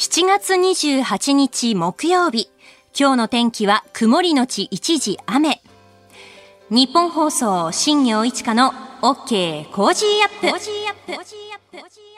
7月28日木曜日。今日の天気は曇りのち一時雨。ニッポン放送新行市佳の OK Cozy up。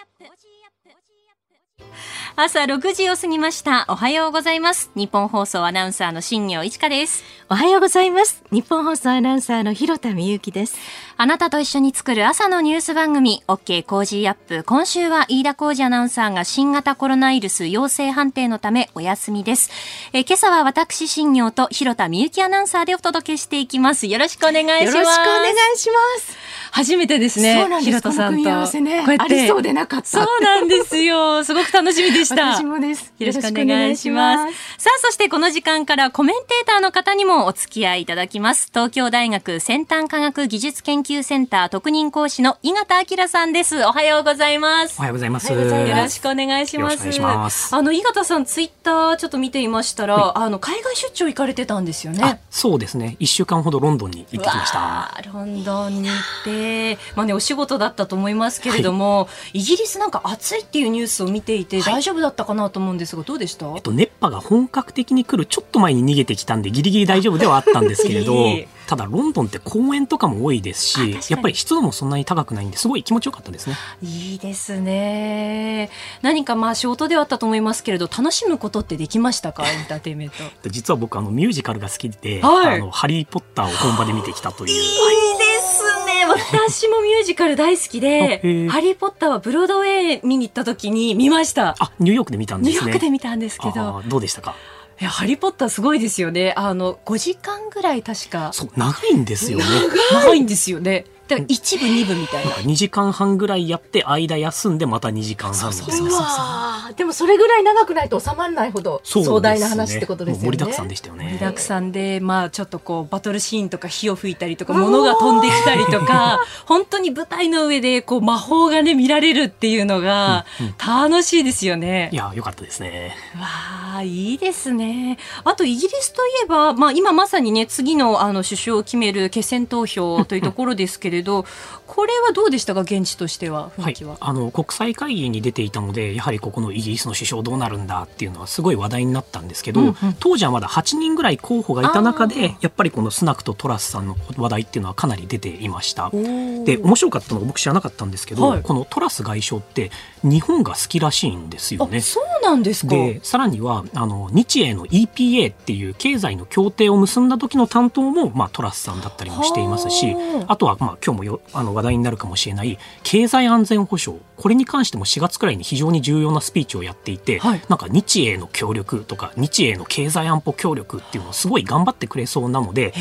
朝6時を過ぎました。おはようございます。ニッポン放送アナウンサーの新行市佳です。おはようございます。ニッポン放送アナウンサーのひろたみゆきです。あなたと一緒に作る朝のニュース番組 OK Cozy up。今週は飯田浩司アナウンサーが新型コロナウイルス陽性判定のためお休みです。えー今朝は私新業と広田美由紀アナウンサーでお届けしていきます。よろしくお願いします。よろしくお願いします。初めてですね。そうなんです。さんと。この組み合わせね。こうやってありそうでなかった。そうなんですよ。すごく楽しみでした。私もです。よろしくお願いします。さあ、そしてこの時間からコメンテーターの方にもお付き合いいただきます。東京大学先端科学技術研究センター特任講師の井形明さんです。おはようございます。おはようございます。ようございますよろしくお願いします。よろしくお願いしますあの、井形さん、ツイッターちょっと見ていましたら、あの、海外出張行かれてたんですよねあ。そうですね。一週間ほどロンドンに行ってきました。ロンドンに行って、まあね、お仕事だったと思いますけれども、イギリスなんか暑いっていうニュースを見ていて、はい。大丈夫だったかなと思うんですが、どうでしたえっと、熱波が本格的に来るちょっと前に逃げてきたんで、ギリギリ大丈夫ではあったんですけれど いい、ただロンドンって公園とかも多いですしやっぱり湿度もそんなに高くないんで、すごい気持ちよかったですね。いいですね。何かまあ仕事ではあったと思いますけれど、楽しむことってできましたか？エンターテインメント。実は僕、あの、ミュージカルが好きで、はい。あの、ハリー・ポッターを本場で見てきたという。ですね。私もミュージカル大好きで、ーハリーポッターはブロードウェイ見に行った時に見ました。あ、ニューヨークで見たんニュですね。ーヨークで見たんですけど、どうでしたか？いや、ハリーポッターすごいですよね。あの、5時間ぐらい確か、そう、長いんですよね。長いんですよね。だから一部、二部みたいな。2時間半ぐらいやって、間休んでまた2時間半みたいな。うわーでもそれぐらい長くないと収まらないほど壮大な話ってことですよね。盛りだくさんでしたよね。盛りだくさんで、まあちょっとこう、バトルシーンとか火を吹いたりとか、物が飛んできたりとか、本当に舞台の上でこう、魔法がね、見られるっていうのが、楽しいですよね。いや、よかったですね。わあ、いいですね。あと、イギリスといえば、まあ、今まさにね、次の、あの、首相を決める決選投票というところですけれど、これはどうでしたか、現地としては、雰はい囲気は？、あの国際会議に出ていたのでやはりここのイギリスの首相どうなるんだっていうのはすごい話題になったんですけど、うんうん当時はまだ8人ぐらい候補がいた中でやっぱりこのスナクとトラスさんの話題っていうのはかなり出ていました。ーで面白かったのが僕知らなかったんですけど、はいこのトラス外相って日本が好きらしいんですよねあ、。そうなんですか。でさらにはあの日英の EPA っていう経済の協定を結んだ時の担当も、まあ、トラスさんだったりもしていますしはああとは、まあ、今日もよあの話題になるかもしれない経済安全保障。これに関しても4月くらいに非常に重要なスピーチをやっていて、はいなんか日英の協力とか日英の経済安保協力っていうのをすごい頑張ってくれそうなので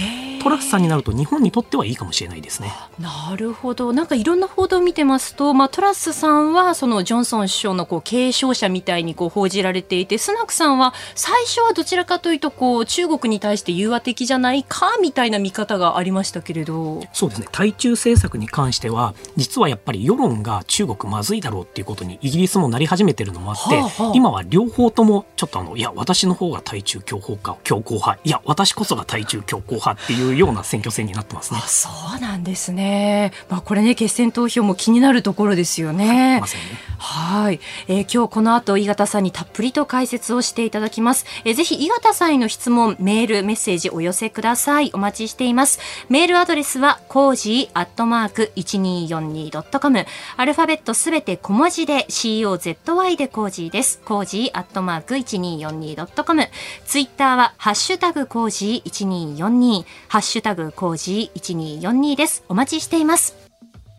トラスさんになると日本にとってはいいかもしれないですね。なるほど。なんかいろんな報道を見てますと、まあ、トラスさんは、そのジョンソン首相のこう継承者みたいにこう報じられていて、スナクさんは最初はどちらかというと、こう、中国に対して融和的じゃないか、みたいな見方がありましたけれど。そうですね対中政策に関しては実はやっぱり世論が中国まずいだろうっていうことにイギリスもなり始めてるのもあって、はあはあ。今は両方ともちょっとあのいや私の方が対中強硬か強硬派。いや私こそが対中強硬派っていうような選挙戦になってますね。あ。そうなんですね。まあ、これね、決選投票も気になるところですよね。まさにね。はい、えー今日この後井形さんにたっぷりと解説をしていただきます、えーぜひ井形さんへの質問メールメッセージお寄せください。お待ちしています。メールアドレスは cozy アットマーク 1242.com アルファベットすべて小文字で COZY でコージーです。 cozy アットマーク 1242.com ツイッターはハッシュタグ cozy1242 ハッシュタグ cozy1242 です。お待ちしています。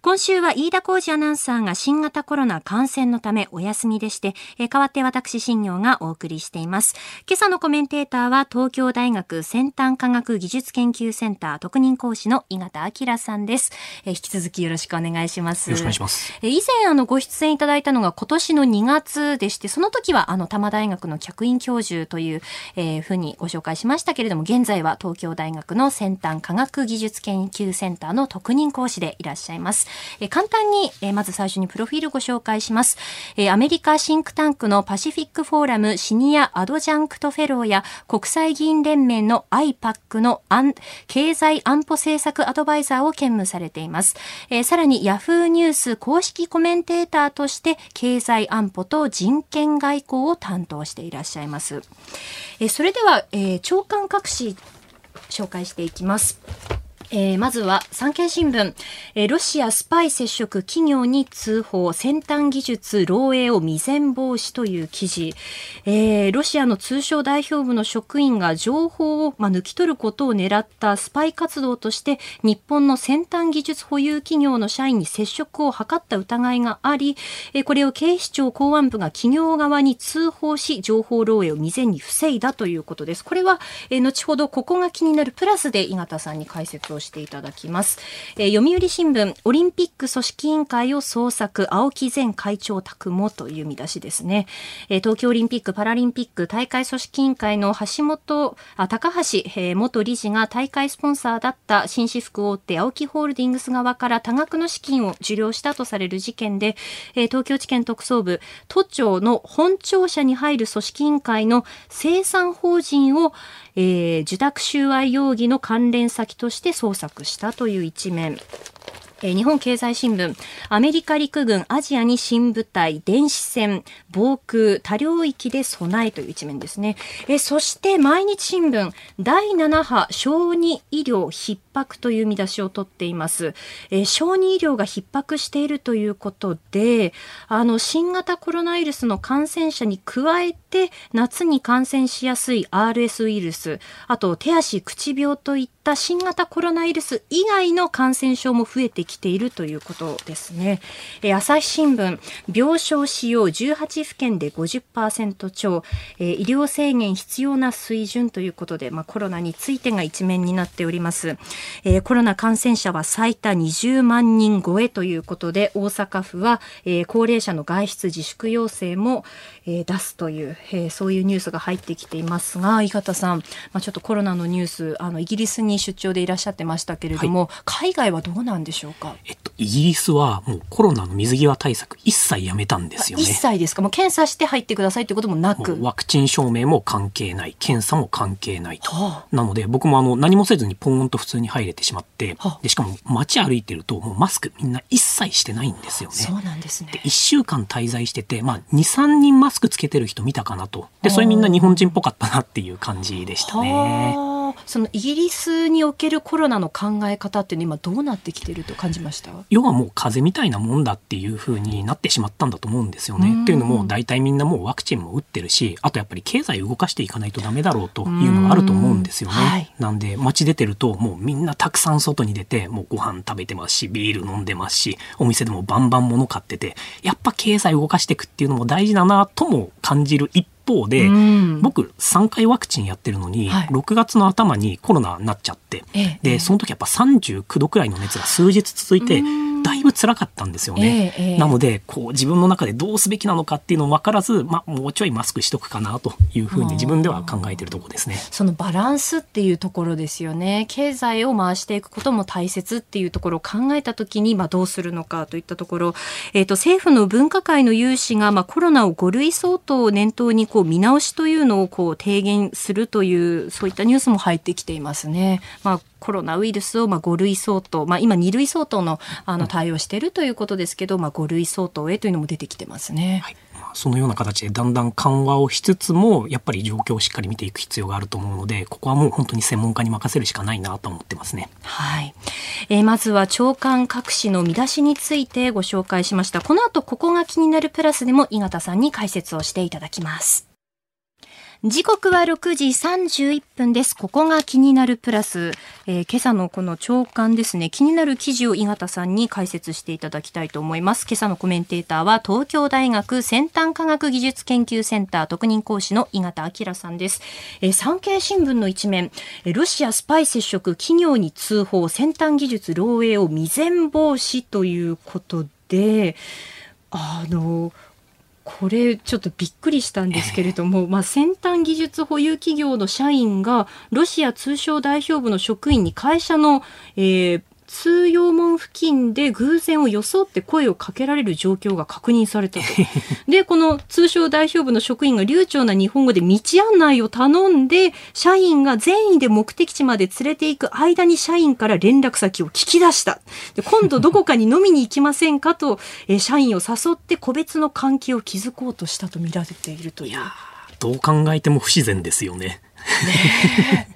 今週は飯田浩二アナウンサーが新型コロナ感染のためお休みでして、えー代わって私新業がお送りしています。今朝のコメンテーターは東京大学先端科学技術研究センター特任講師の井形明さんです、えー引き続きよろしくお願いします。よろしくお願いします。えー以前あのご出演いただいたのが今年の2月でして、その時はあの多摩大学の客員教授という、えーふうにご紹介しましたけれども、現在は東京大学の先端科学技術研究センターの特任講師でいらっしゃいます。え、簡単に、え、まず最初にプロフィールご紹介します。え、アメリカシンクタンクのパシフィックフォーラム Senior Adjunct Fellow や国際議員連盟の IPAC の経済安保政策アドバイザーを兼務されています。え、さらにヤフーニュース公式コメンテーターとして経済安保と人権外交を担当していらっしゃいます。え、それでは、えー、朝刊各紙紹介していきます。えー、まずは産経新聞、えー、ロシアスパイ接触企業に通報先端技術漏洩を未然防止という記事、えー、ロシアの通商代表部の職員が情報を、まあ、抜き取ることを狙ったスパイ活動として日本の先端技術保有企業の社員に接触を図った疑いがあり、え、これを警視庁公安部が企業側に通報し情報漏洩を未然に防いだということです。これは、え、後ほどここが気になるプラスで井形さんに解説をしていただきます。えー、読売新聞、オリンピック組織委員会を捜索、青木前会長宅もという見出しですね。えー、東京オリンピック・パラリンピック大会組織委員会の橋本、あ高橋、えー、元理事が大会スポンサーだった紳士服大手青木ホールディングス側から多額の資金を受領したとされる事件で、えー、東京地検特捜部、都庁の本庁舎に入る組織委員会の生産法人を、えー、受託収賄容疑の関連先として捜索したという一面。え日本経済新聞、アメリカ陸軍アジアに新部隊、電子戦、防空、多領域で備えという一面ですね。えそして毎日新聞、第7波小児医療逼迫という見出しを取っています。え小児医療が逼迫しているということで、あの、新型コロナウイルスの感染者に加えて、夏に感染しやすい RS ウイルス、あと手足口病といった新型コロナウイルス以外の感染症も増えてきているということですね。え朝日新聞、病床使用18府県で50%超、え医療制限必要な水準ということで、まあ、コロナについてが一面になっております。えコロナ感染者は最多20万人超えということで、大阪府は、え高齢者の外出自粛要請も、え出すという、えそういうニュースが入ってきていますが、井形さん、まあ、ちょっとコロナのニュース、あの、イギリスに出張でいらっしゃってましたけれども、はい、海外はどうなんでしょうか？えっと、イギリスはもうコロナの水際対策一切やめたんですよね。一切ですか？もう検査して入ってくださいってこともなく？ワクチン証明も関係ない。検査も関係ないと。はあ、なので、僕もあの、何もせずにポーンと普通に入れてしまって、はあ、で、しかも街歩いてると、もうマスクみんな一切してないんですよね。そうなんですね。で、1週間滞在してて、まあ、2、3人マスクつけてる人見たかなと。で、それみんな日本人っぽかったなっていう感じでしたね。そのイギリスにおけるコロナの考え方っていうのは今どうなってきてると感じました？要はもう風邪みたいなもんだっていうふうになってしまったんだと思うんですよね。っていうのも大体みんなもうワクチンも打ってるしあとやっぱり経済動かしていかないとダメだろうというのがあると思うんですよね。はい、なんで街出てるともうみんなたくさん外に出てもうご飯食べてますしビール飲んでますしお店でもバンバン物買っててやっぱ経済動かしていくっていうのも大事だなとも感じる一方で、僕3回ワクチンやってるのに、はい、6月の頭にコロナになっちゃって、ええ、でその時やっぱ39度くらいの熱が数日続いて、だいぶ辛かったんですよね。ええ、なのでこう自分の中でどうすべきなのかっていうの分からず、まあ、もうちょいマスクしとくかなというふうに自分では考えてるところですね。そのバランスっていうところですよね。経済を回していくことも大切っていうところを考えたときに、まあ、どうするのかといったところ、えっ、ー、と政府の分科会の有志が、まあ、コロナを5類相当を念頭にこう見直しというのをこう提言するというそういったニュースも入ってきていますね。まあコロナウイルスをまあ5類相当、まあ、今2類相当のあの対応しているということですけど、まあ、5類相当へというのも出てきてますね。はいそのような形でだんだん緩和をしつつもやっぱり状況をしっかり見ていく必要があると思うのでここはもう本当に専門家に任せるしかないなと思ってますね。はい、えー、まずは長官各紙の見出しについてご紹介しましたこの後ここが気になるプラスでも井形さんに解説をしていただきます。時刻は6時31分です。ここが気になるプラス、えー、今朝のこの朝刊ですね、気になる記事を井形さんに解説していただきたいと思います。今朝のコメンテーターは東京大学先端科学技術研究センター特任講師の井形明さんです。えー、産経新聞の一面、ロシアスパイ接触企業に通報先端技術漏洩を未然防止ということで、あの、これちょっとびっくりしたんですけれども、まあ、先端技術保有企業の社員がロシア通商代表部の職員に会社の、えー、通用門付近で偶然を装って声をかけられる状況が確認されたと。で、この通商代表部の職員が流暢な日本語で道案内を頼んで、社員が善意で目的地まで連れて行く間に社員から連絡先を聞き出した。で今度どこかに飲みに行きませんかと、え社員を誘って個別の関係を築こうとしたと見られているという。いどう考えても不自然ですよね。ね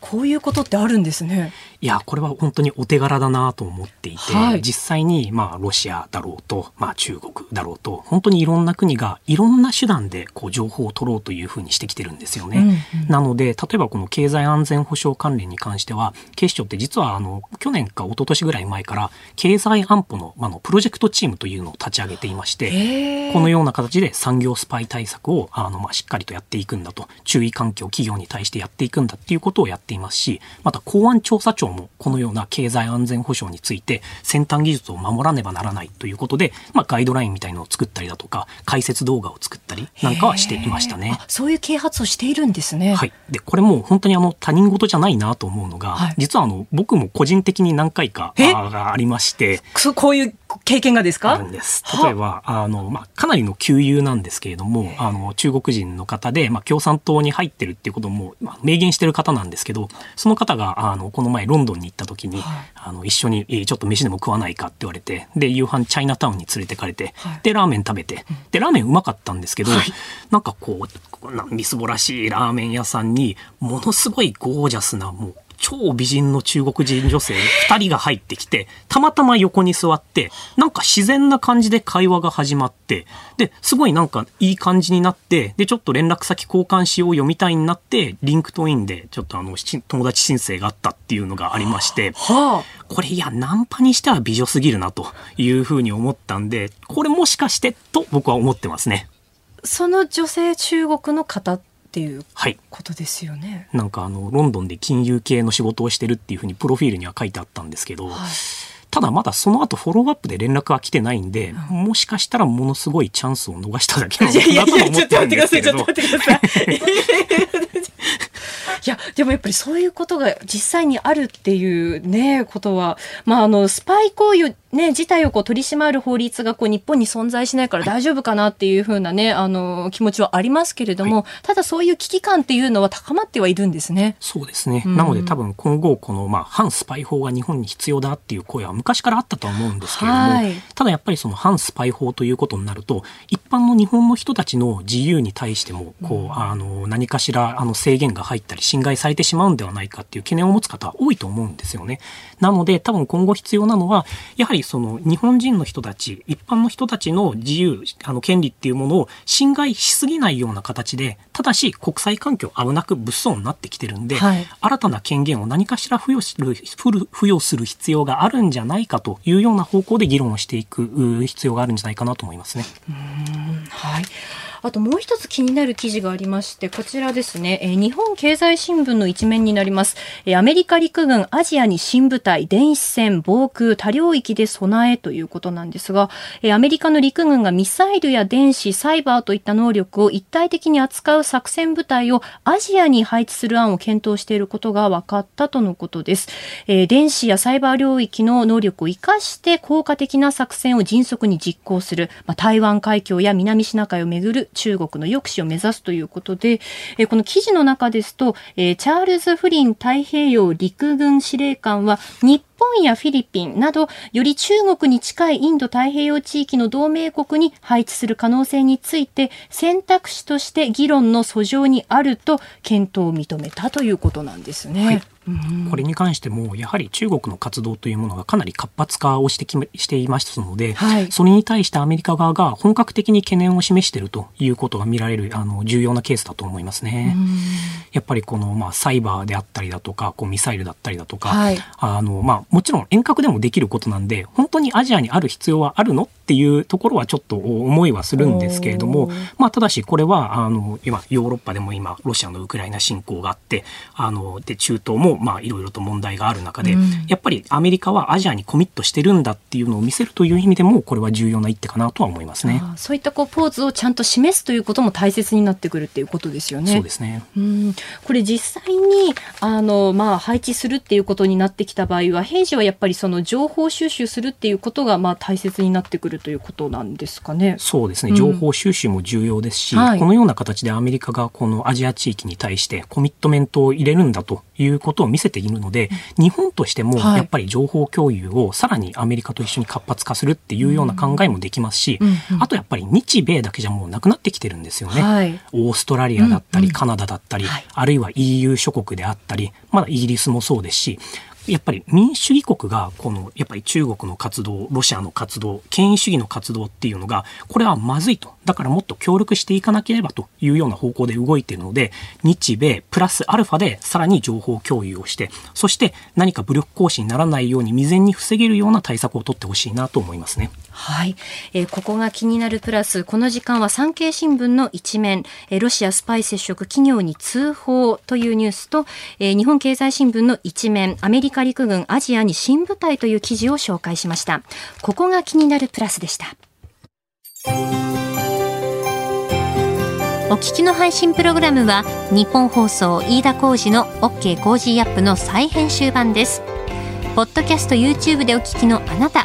こういうことってあるんですね。いや、これは本当にお手柄だなと思っていて、はい、実際に、まあ、ロシアだろうと、まあ、中国だろうと、本当にいろんな国がいろんな手段で、こう、情報を取ろうというふうにしてきてるんですよね。うんうん、なので、例えばこの経済安全保障関連に関しては、警視庁って実は、あの、去年か一昨年ぐらい前から、経済安保の、まあの、プロジェクトチームというのを立ち上げていまして、このような形で産業スパイ対策を、あの、まあ、しっかりとやっていくんだと、注意喚起を企業に対してやっていくんだっていうことをやっていますし、また公安調査庁もこのような経済安全保障について先端技術を守らねばならないということで、まあ、ガイドラインみたいのを作ったりだとか解説動画を作ったりなんかはしていましたね。そういう啓発をしているんですね。はい。で、これも本当にあの他人事じゃないなと思うのが、はい、実はあの僕も個人的に何回かありまして、そこういう経験がですか？あるんです。例えば、あの、まあ、かなりの旧友なんですけれども、あの、中国人の方で、まあ、共産党に入ってるっていうことも、まあ、明言してる方なんですけど、その方が、あの、この前ロンドンに行った時に、はい、あの、一緒に、ちょっと飯でも食わないかって言われて、で、夕飯チャイナタウンに連れてかれて、はい、で、ラーメン食べて、で、ラーメンうまかったんですけど、はい、なんかこう、なみすぼらしいラーメン屋さんに、ものすごいゴージャスな、もう、超美人の中国人女性2人が入ってきて、たまたま横に座って、なんか自然な感じで会話が始まって、で、すごいなんかいい感じになって、で、ちょっと連絡先交換しようよみたいになって、 LinkedIn でちょっとあの、友達申請があったっていうのがありまして、はあ、これいや、ナンパにしては美女すぎるなというふうに思ったんで、これもしかしてと僕は思ってますね。その女性中国の方っていうことですよね。はい、なんかあのロンドンで金融系の仕事をしてるっていうふうにプロフィールには書いてあったんですけど、はい、ただまだその後フォローアップで連絡は来てないんで、うん、もしかしたらものすごいチャンスを逃しただけなのかなと思ってるんですけど。いやいやちょっと待ってください。ちょっと待ってください。いやでもやっぱりそういうことが実際にあるっていうねことはまああのスパイ行為ね、事態をこう取り締まる法律がこう日本に存在しないから大丈夫かなっていうふうなね、あの気持ちはありますけれども、はい、ただそういう危機感っていうのは高まってはいるんですね。そうですね。うん、なので多分今後このまあ反スパイ法が日本に必要だっていう声は昔からあったとは思うんですけれども、はい、ただやっぱりその反スパイ法ということになると一般の日本の人たちの自由に対してもこう、うん、あの何かしらあの制限が入ったり侵害されてしまうんではないかっていう懸念を持つ方多いと思うんですよね。なので多分今後必要なのはやはりその日本人の人たち、一般の人たちの自由、あの、権利っていうものを侵害しすぎないような形で、ただし国際環境危なく物騒になってきてるんで、はい、新たな権限を何かしら付与する、付与する必要があるんじゃないかというような方向で議論をしていく必要があるんじゃないかなと思いますね。はい。あともう一つ気になる記事がありまして、こちらですね、えー、日本経済新聞の一面になります、えー、アメリカ陸軍アジアに新部隊、電子戦、防空、多領域で備えということなんですが、えー、アメリカの陸軍がミサイルや電子、サイバーといった能力を一体的に扱う作戦部隊をアジアに配置する案を検討していることが分かったとのことです。えー、電子やサイバー領域の能力を生かして効果的な作戦を迅速に実行する、まあ、台湾海峡や南シナ海をめぐる中国の抑止を目指すということで、えこの記事の中ですと、えチャールズ・フリン太平洋陸軍司令官は日本やフィリピンなどより中国に近いインド太平洋地域の同盟国に配置する可能性について選択肢として議論の訴状にあると検討を認めたということなんですね。はいこれに関してもやはり中国の活動というものがかなり活発化をしてきしていますので、はい、それに対してアメリカ側が本格的に懸念を示しているということが見られるあの重要なケースだと思いますね。やっぱりこの、まあ、サイバーであったりだとかこうミサイルだったりだとか、はい、あのまあ、もちろん遠隔でもできることなんで本当にアジアにある必要はあるのっていうところはちょっと思いはするんですけれども、まあ、ただしこれはあの今ヨーロッパでも今ロシアのウクライナ侵攻があってあので中東もまあいろいろと問題がある中で、うん、やっぱりアメリカはアジアにコミットしてるんだっていうのを見せるという意味でもこれは重要な一手かなとは思いますね。そういったこうポーズをちゃんと示すということも大切になってくるっていうことですよね。そうですね。うんこれ実際にあのまあ配置するっていうことになってきた場合は兵平時はやっぱりその情報収集するっていうことがまあ大切になってくるということなんですかね。そうですね。情報収集も重要ですし、うんはい、このような形でアメリカがこのアジア地域に対してコミットメントを入れるんだということを見せているので、日本としてもやっぱり情報共有をさらにアメリカと一緒に活発化するっていうような考えもできますし、あとやっぱり日米だけじゃもうなくなってきてるんですよね。はい、オーストラリアだったり、カナダだったり、あるいは EU 諸国であったり、まだイギリスもそうですし、やっぱり民主主義国がこのやっぱり中国の活動ロシアの活動権威主義の活動っていうのがこれはまずいとだからもっと協力していかなければというような方向で動いているので日米プラスアルファでさらに情報共有をしてそして何か武力行使にならないように未然に防げるような対策を取ってほしいなと思いますね。はい、えー、ここが気になるプラスこの時間は産経新聞の一面、えー、ロシアスパイ接触企業に通報というニュースと、えー、日本経済新聞の一面。アメリカ陸軍アジアに新部隊という記事を紹介しました。ここが気になるプラスでした。お聞きの配信プログラムはニッポン放送飯田浩司の OK コージーアップの再編集版です。ポッドキャスト YouTube でお聞きのあなた。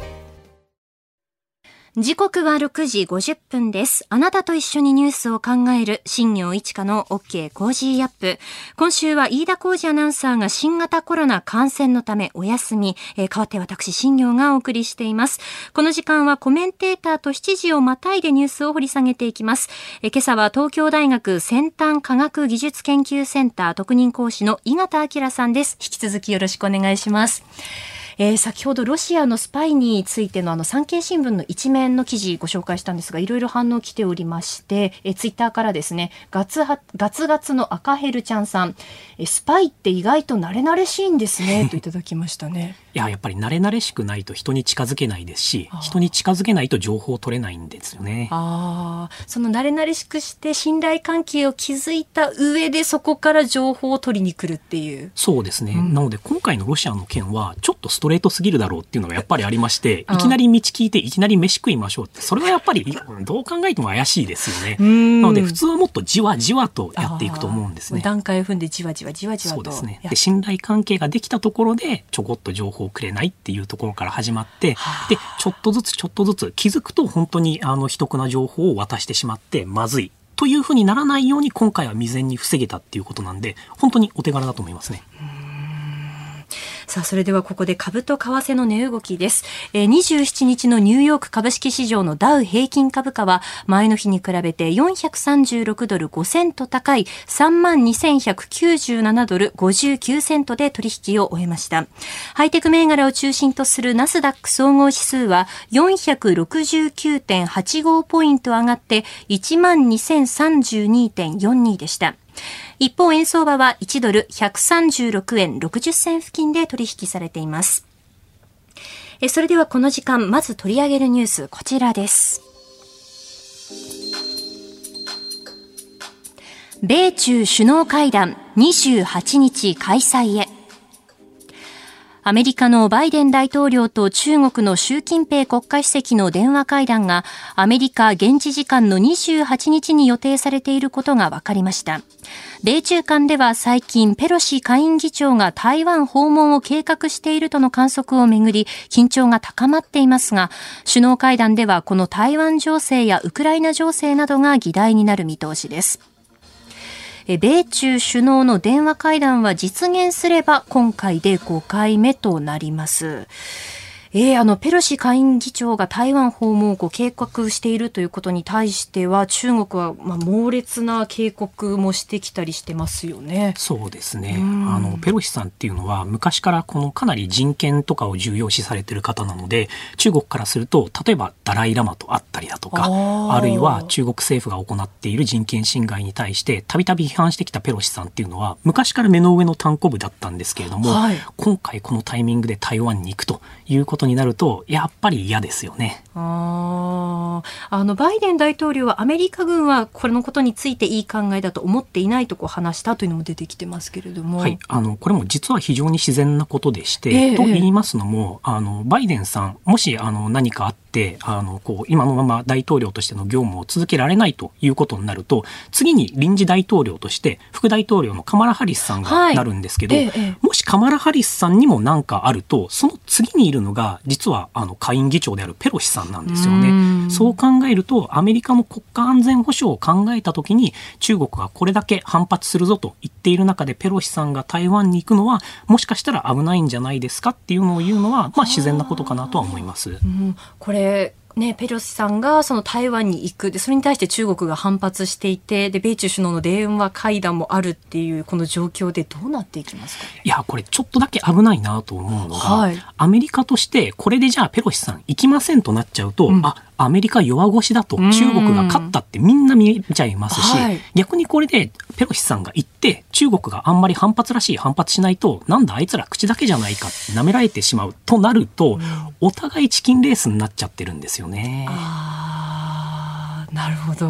時刻は6時50分です。あなたと一緒にニュースを考える新行市佳の OK Cozy Up。今週は飯田浩二アナウンサーが新型コロナ感染のためお休み、えー、代わって私新業がお送りしています。この時間はコメンテーターと7時をまたいでニュースを掘り下げていきます。えー、今朝は東京大学先端科学技術研究センター特任講師の井形明さんです。引き続きよろしくお願いします。えー、先ほどロシアのスパイについてのあの産経新聞の一面の記事ご紹介したんですがいろいろ反応来ておりまして、えー、ツイッターからですねガツガツガツの赤ヘルちゃんさん、スパイって意外と慣れ慣れしいんですね といただきましたね。いややっぱり慣れ慣れしくないと人に近づけないですし人に近づけないと情報を取れないんですよね。ああその慣れ慣れしくして信頼関係を築いた上でそこから情報を取りに来るっていう。そうですね、うん、なので今回のロシアの件はちょっとストレートすぎるだろうっていうのがやっぱりありまして、いきなり道聞いていきなり飯食いましょうって、それはやっぱりどう考えても怪しいですよね。なので普通はもっとじわじわとやっていくと思うんですね。段階を踏んでじわじわじわじわと。そうですね。で、信頼関係ができたところでちょこっと情報をくれないっていうところから始まって、で、ちょっとずつちょっとずつ気づくと本当にあの秘匿な情報を渡してしまってまずい。というふうにならないように今回は未然に防げたっていうことなんで、本当にお手柄だと思いますね。さあ、それではここで株と為替の値動きです。えー、27日のニューヨーク株式市場のダウ平均株価は前の日に比べて436ドル5セント高い32,197ドル59セントで取引を終えました。ハイテク銘柄を中心とするナスダック総合指数は469.85ポイント上がって12,032.42でした。一方、円相場は1ドル136円60銭付近で取引されています。えそれではこの時間、まず取り上げるニュース、こちらです。米中首脳会談28日開催へ。アメリカのバイデン大統領と中国の習近平国家主席の電話会談がアメリカ現地時間の28日に予定されていることが分かりました。米中間では最近ペロシ下院議長が台湾訪問を計画しているとの観測をめぐり緊張が高まっていますが首脳会談ではこの台湾情勢やウクライナ情勢などが議題になる見通しです。米中首脳の電話会談は実現すれば今回で5回目となります。えー、あのペロシ下院議長が台湾訪問を計画しているということに対しては中国はまあ猛烈な警告もしてきたりしてますよね。そうですね。あのペロシさんっていうのは昔からこのかなり人権とかを重要視されている方なので中国からすると例えばダライラマと会ったりだとかあるいは中国政府が行っている人権侵害に対してたびたび批判してきたペロシさんっていうのは昔から目の上の単行部だったんですけれども、はい、今回このタイミングで台湾に行くということになるとやっぱり嫌ですよね。ああのバイデン大統領はアメリカ軍はこれのことについていい考えだと思っていないとこう話したというのも出てきてますけれども、はい、あのこれも実は非常に自然なことでして、えー、と言いますのもあのバイデンさんもしあの何かあってあのこう今のまま大統領としての業務を続けられないということになると次に臨時大統領として副大統領のカマラ・ハリスさんがなるんですけど、はいええ、もしカマラ・ハリスさんにも何かあるとその次にいるのが実はあの下院議長であるペロシさんなんですよね。そう考えるとアメリカの国家安全保障を考えた時に中国がこれだけ反発するぞと言っている中でペロシさんが台湾に行くのはもしかしたら危ないんじゃないですかっていうのを言うのは、まあ、自然なことかなとは思います。うん、これね、ペロシさんがその台湾に行く。でそれに対して中国が反発していてで米中首脳の電話会談もあるっていうこの状況でどうなっていきますか、いやこれちょっとだけ危ないなと思うのが、はい、アメリカとしてこれでじゃあペロシさん行きませんとなっちゃうと、うん、あアメリカ弱腰だと中国が勝ったってみんな見ちゃいますし、はい、逆にこれでペロシさんが行って中国があんまり反発らしい反発しないとなんだあいつら口だけじゃないかって舐められてしまうとなると、うん、お互いチキンレースになっちゃってるんですよね。あなるほど、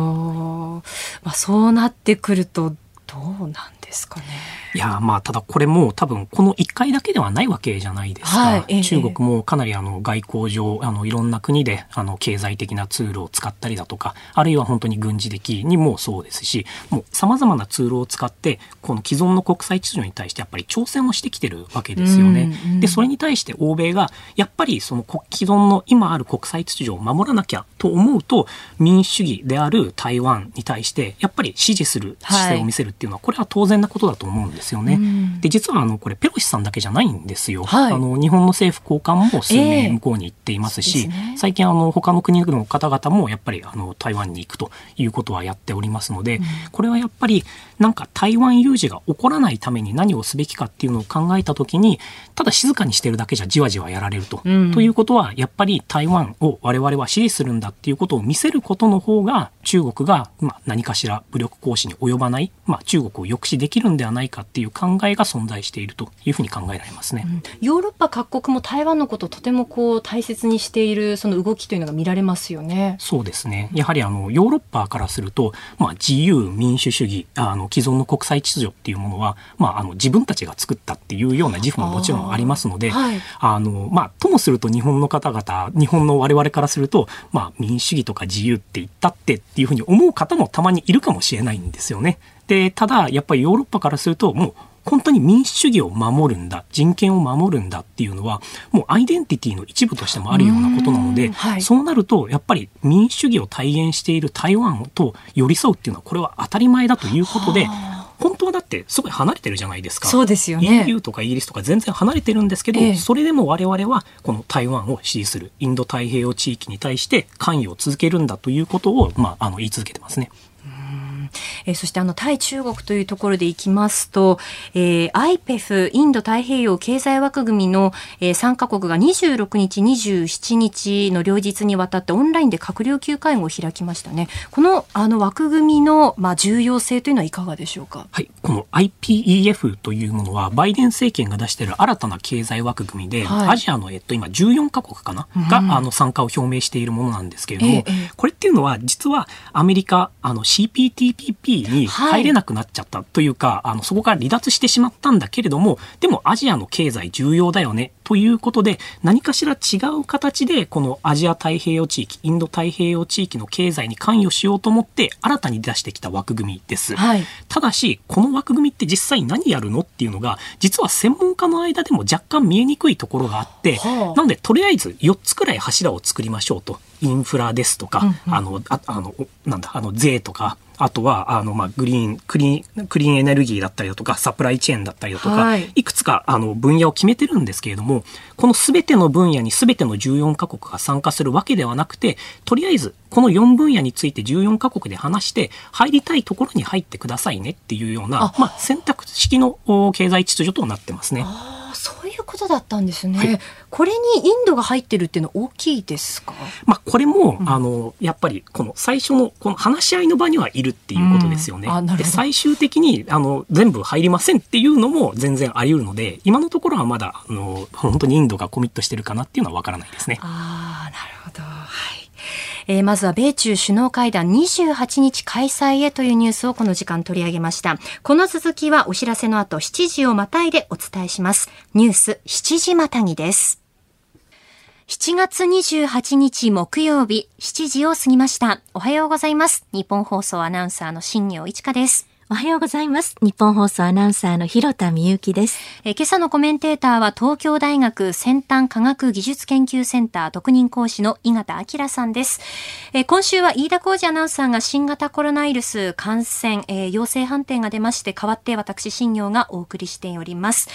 まあ、そうなってくるとどうなんですかね。いやまあただこれも多分この1回だけではないわけじゃないですか、はい、中国もかなりあの外交上あのいろんな国であの経済的なツールを使ったりだとかあるいは本当に軍事的にもそうですしもうさまざまなツールを使ってこの既存の国際秩序に対してやっぱり挑戦をしてきてるわけですよね。うんうん、でそれに対して欧米がやっぱりその既存の今ある国際秩序を守らなきゃと思うと民主主義である台湾に対してやっぱり支持する姿勢を見せるっていうのは、これは当然なことだと思うんですよね。で実はあのこれペロシさんだけじゃないんですよ。はい、あの日本の政府高官も数名向こうに行っていますし、えーすね、最近あの他の国の方々もやっぱりあの台湾に行くということはやっておりますので、うん、これはやっぱりなんか台湾有事が起こらないために何をすべきかっていうのを考えた時にただ静かにしてるだけじゃじわじわやられると。うん、ということはやっぱり台湾を我々は支持するんだっていうことを見せることの方が中国がまあ何かしら武力行使に及ばない、まあ、中国を抑止できるんではないかっていう考えが存在しているというふうに考えられますね、うん、ヨーロッパ各国も台湾のことをとてもこう大切にしているその動きというのが見られますよね。そうですねやはりあのヨーロッパからすると、まあ、自由民主主義あの既存の国際秩序っていうものは、まあ、あの自分たちが作ったっていうような自負ももちろんありますのであ、はい、あのまあ、ともすると日本の方々日本の我々からすると、まあ、民主主義とか自由って言ったってっていうふうに思う方もたまにいるかもしれないんですよね。でただやっぱりヨーロッパからするともう本当に民主主義を守るんだ人権を守るんだっていうのはもうアイデンティティの一部としてもあるようなことなので、はい、そうなるとやっぱり民主主義を体現している台湾と寄り添うっていうのはこれは当たり前だということで。本当はだってすごい離れてるじゃないですか。そうですよね。EU とかイギリスとか全然離れてるんですけど、ええ、それでも我々はこの台湾を支持するインド太平洋地域に対して関与を続けるんだということを、まあ、あの言い続けてますね。えー、そしてあの対中国というところでいきますと、えー、IPEF インド太平洋経済枠組みの、えー、参加国が26日27日の両日にわたってオンラインで閣僚級会合を開きましたね。このあの枠組みの、まあ、重要性というのはいかがでしょうか？はい。この IPEF というものはバイデン政権が出している新たな経済枠組みで、はい、アジアの、えっと、今14カ国かな、うん、があの参加を表明しているものなんですけれども、ええ、これっていうのは実はアメリカあの CPTPP TPP に入れなくなっちゃったというか、はい、あのそこから離脱してしまったんだけれどもでもアジアの経済重要だよねということで何かしら違う形でこのアジア太平洋地域インド太平洋地域の経済に関与しようと思って新たに出してきた枠組みです、はい、ただしこの枠組みって実際何やるのっていうのが実は専門家の間でも若干見えにくいところがあって、はあ、なのでとりあえず4つくらい柱を作りましょうと。インフラですとか、うんうん、あのああのなんだあの税とかあとは、あの、まあ、グリーン、クリーン、クリーンエネルギーだったりだとか、サプライチェーンだったりだとか、はい、いくつか、あの、分野を決めてるんですけれども、このすべての分野にすべての14カ国が参加するわけではなくて、とりあえず、この4分野について14カ国で話して、入りたいところに入ってくださいねっていうような、まあ、選択式の経済秩序となってますね。そういうことだったんですね、はい、これにインドが入ってるっていうのは大きいですか、まあ、これも、うん、あのやっぱりこの最初のこの話し合いの場にはいるっていうことですよね。うん、で最終的にあの全部入りませんっていうのも全然あり得るので今のところはまだあの本当にインドがコミットしてるかなっていうのはわからないですね。あなるほど、はいえー、まずは米中首脳会談28日開催へというニュースをこの時間取り上げました。この続きはお知らせの後7時をまたいでお伝えします。ニュース7時またぎです。7月28日木曜日7時を過ぎました。おはようございます。日本放送アナウンサーの新業一華です。おはようございます。日本放送アナウンサーの広田美幸です。え今朝のコメンテーターは東京大学先端科学技術研究センター特任講師の井形明さんです。え今週は飯田浩二アナウンサーが新型コロナウイルス感染、え陽性判定が出まして代わって私新業がお送りしております。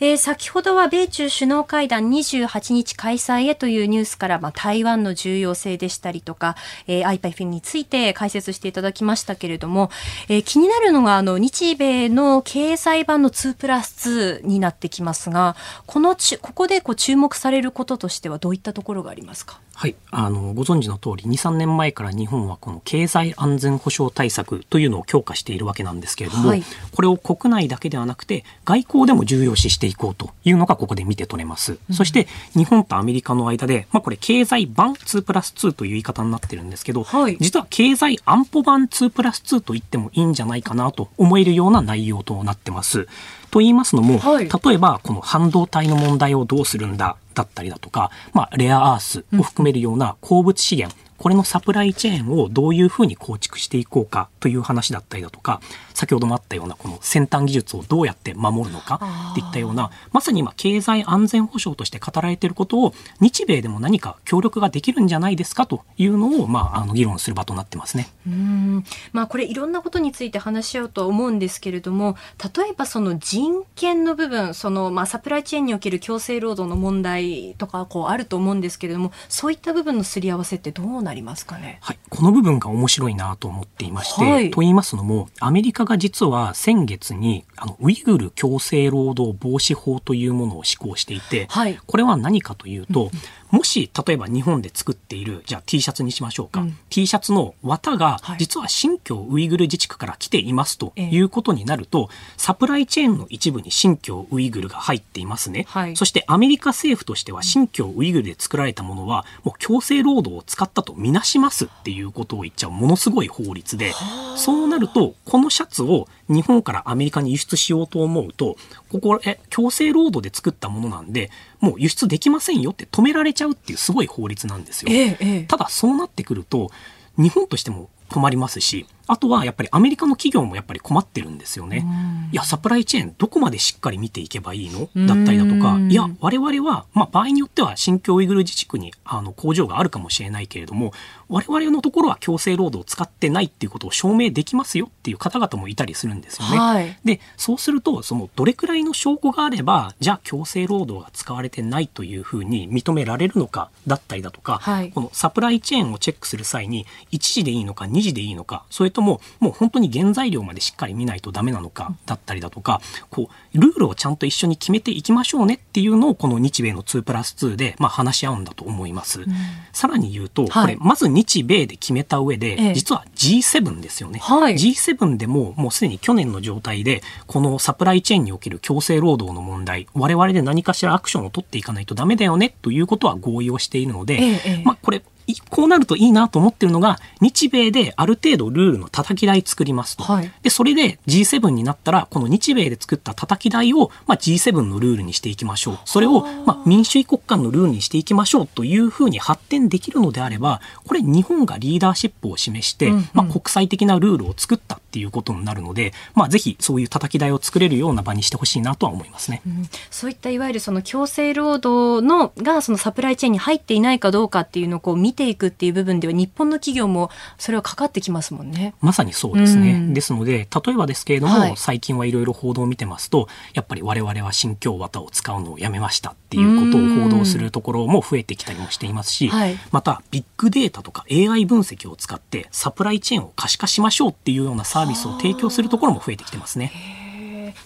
え先ほどは米中首脳会談28日開催へというニュースから、まあ、台湾の重要性でしたりとか、えー、IPF について解説していただきましたけれども、えー、気になるのがあの日米の経済版の2プラス2になってきますがこのちここでこう注目されることとしてはどういったところがありますか？はい、あのご存知の通り23年前から日本はこの経済安全保障対策というのを強化しているわけなんですけれども、はい、これを国内だけではなくて外交でも重要視していこうというのがここで見て取れます、うん、そして日本とアメリカの間で、まあ、これ経済版2プラス2という言い方になってるんですけど、はい、実は経済安保版2プラス2と言ってもいいんじゃないかなと思えるような内容となってます。と言いますのも、はい、例えばこの半導体の問題をどうするんだだったりだとか、まあ、レアアースを含めるような鉱物資源、これのサプライチェーンをどういうふうに構築していこうかという話だったりだとか、先ほどもあったようなこの先端技術をどうやって守るのかっていったような、まさに今経済安全保障として語られていることを日米でも何か協力ができるんじゃないですかというのを、まあ、あの議論する場となってますね。うん。まあ、これいろんなことについて話し合うと思うんですけれども、例えばその人権の部分、そのまあサプライチェーンにおける強制労働の問題とかこうあると思うんですけれども、そういった部分のすり合わせってどうなりますかね。はい、この部分が面白いなと思っていまして、はい、と言いますのも、アメリカが実は先月にあのウイグル強制労働防止法というものを施行していて、はい、これは何かというと、うんもし、例えば日本で作っている、じゃあ T シャツにしましょうか。うん、T シャツの綿が、実は新疆ウイグル自治区から来ていますということになると、サプライチェーンの一部に新疆ウイグルが入っていますね。はい、そしてアメリカ政府としては新疆ウイグルで作られたものは、もう強制労働を使ったとみなしますっていうことを言っちゃうものすごい法律で、そうなると、このシャツを日本からアメリカに輸出しようと思うと、ここ、え、強制労働で作ったものなんで、もう輸出できませんよって止められちゃうっていうすごい法律なんですよ。ええ、ただそうなってくると、日本としても困りますし、あとはやっぱりアメリカの企業もやっぱり困ってるんですよね。いや、サプライチェーンどこまでしっかり見ていけばいいの？だったりだとか、いや、我々は、まあ場合によっては新疆ウイグル自治区にあの工場があるかもしれないけれども、我々のところは強制労働を使ってないっていうことを証明できますよっていう方々もいたりするんですよね。はい、で、そうすると、そのどれくらいの証拠があれば、じゃあ強制労働が使われてないというふうに認められるのかだったりだとか、はい、このサプライチェーンをチェックする際に1時でいいのか2時でいいのか、それとももう本当に原材料までしっかり見ないとダメなのかだったりだとか、こう、ルールをちゃんと一緒に決めていきましょうねっていうのをこの日米の2プラス2で、まあ、話し合うんだと思います。うん、さらに言うと、これ、まず日米で決めた上で、実は G7 ですよね。はい、G7 でももうすでに去年の状態で、このサプライチェーンにおける強制労働の問題、我々で何かしらアクションを取っていかないとダメだよねということは合意をしているので、まあ、これ、こうなるといいなと思ってるのが、日米である程度ルールの叩き台作りますと。はい、で、それで G7 になったら、この日米で作った叩き台を、まあ、G7 のルールにしていきましょう。それを、まあ、民主主義国家のルールにしていきましょうというふうに発展できるのであれば、これ日本がリーダーシップを示して、うんうん、まあ、国際的なルールを作ったっっていうことになるので、まあ、ぜひそういう叩き台を作れるような場にしてほしいなとは思いますね、うん、そういったいわゆるその強制労働のがそのサプライチェーンに入っていないかどうかっていうのをこう見ていくっていう部分では日本の企業もそれはかかってきますもんね。まさにそうですね。うん、ですので例えばですけれども、はい、最近はいろいろ報道を見てますとやっぱり我々は新京綿を使うのをやめましたっていうことを報道するところも増えてきたりもしていますし、はい、またビッグデータとか AI 分析を使ってサプライチェーンを可視化しましょうっていうようなサービスサービスを提供するところも増えてきてますね。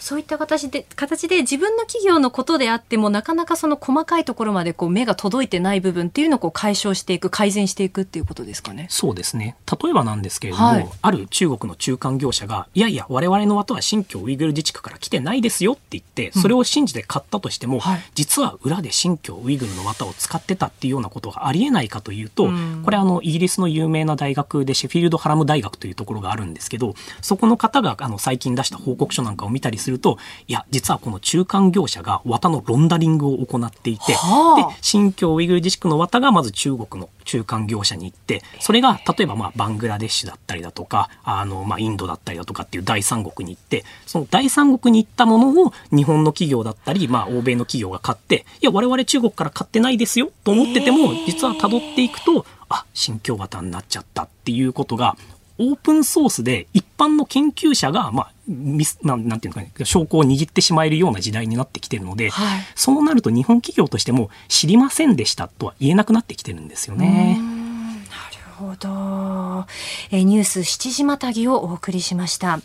そういった形で形で自分の企業のことであってもなかなかその細かいところまでこう目が届いてない部分っていうのをこう解消していく改善していくっていうことですかね。そうですね。例えばなんですけれども、はい、ある中国の中間業者がいやいや我々の綿は新疆ウイグル自治区から来てないですよって言ってそれを信じて買ったとしても、うんはい、実は裏で新疆ウイグルの綿を使ってたっていうようなことがありえないかというと、うん、これあのイギリスの有名な大学でシェフィールド・ハラム大学というところがあるんですけどそこの方があの最近出した報告書なんかを見たりするといや実はこの中間業者が綿のロンダリングを行っていて、はあ、で新疆ウイグル自治区の綿がまず中国の中間業者に行ってそれが例えばまあバングラデシュだったりだとかあのまあインドだったりだとかっていう第三国に行ってその第三国に行ったものを日本の企業だったり、まあ、欧米の企業が買っていや我々中国から買ってないですよと思ってても実は辿っていくとあ新疆綿になっちゃったっていうことがオープンソースで一般の研究者が、まあ、ミスななんていうかね、証拠を握ってしまえるような時代になってきてるので、はい、そうなると日本企業としても知りませんでしたとは言えなくなってきてるんですよね。なるほど。えニュース7時またぎをお送りしました。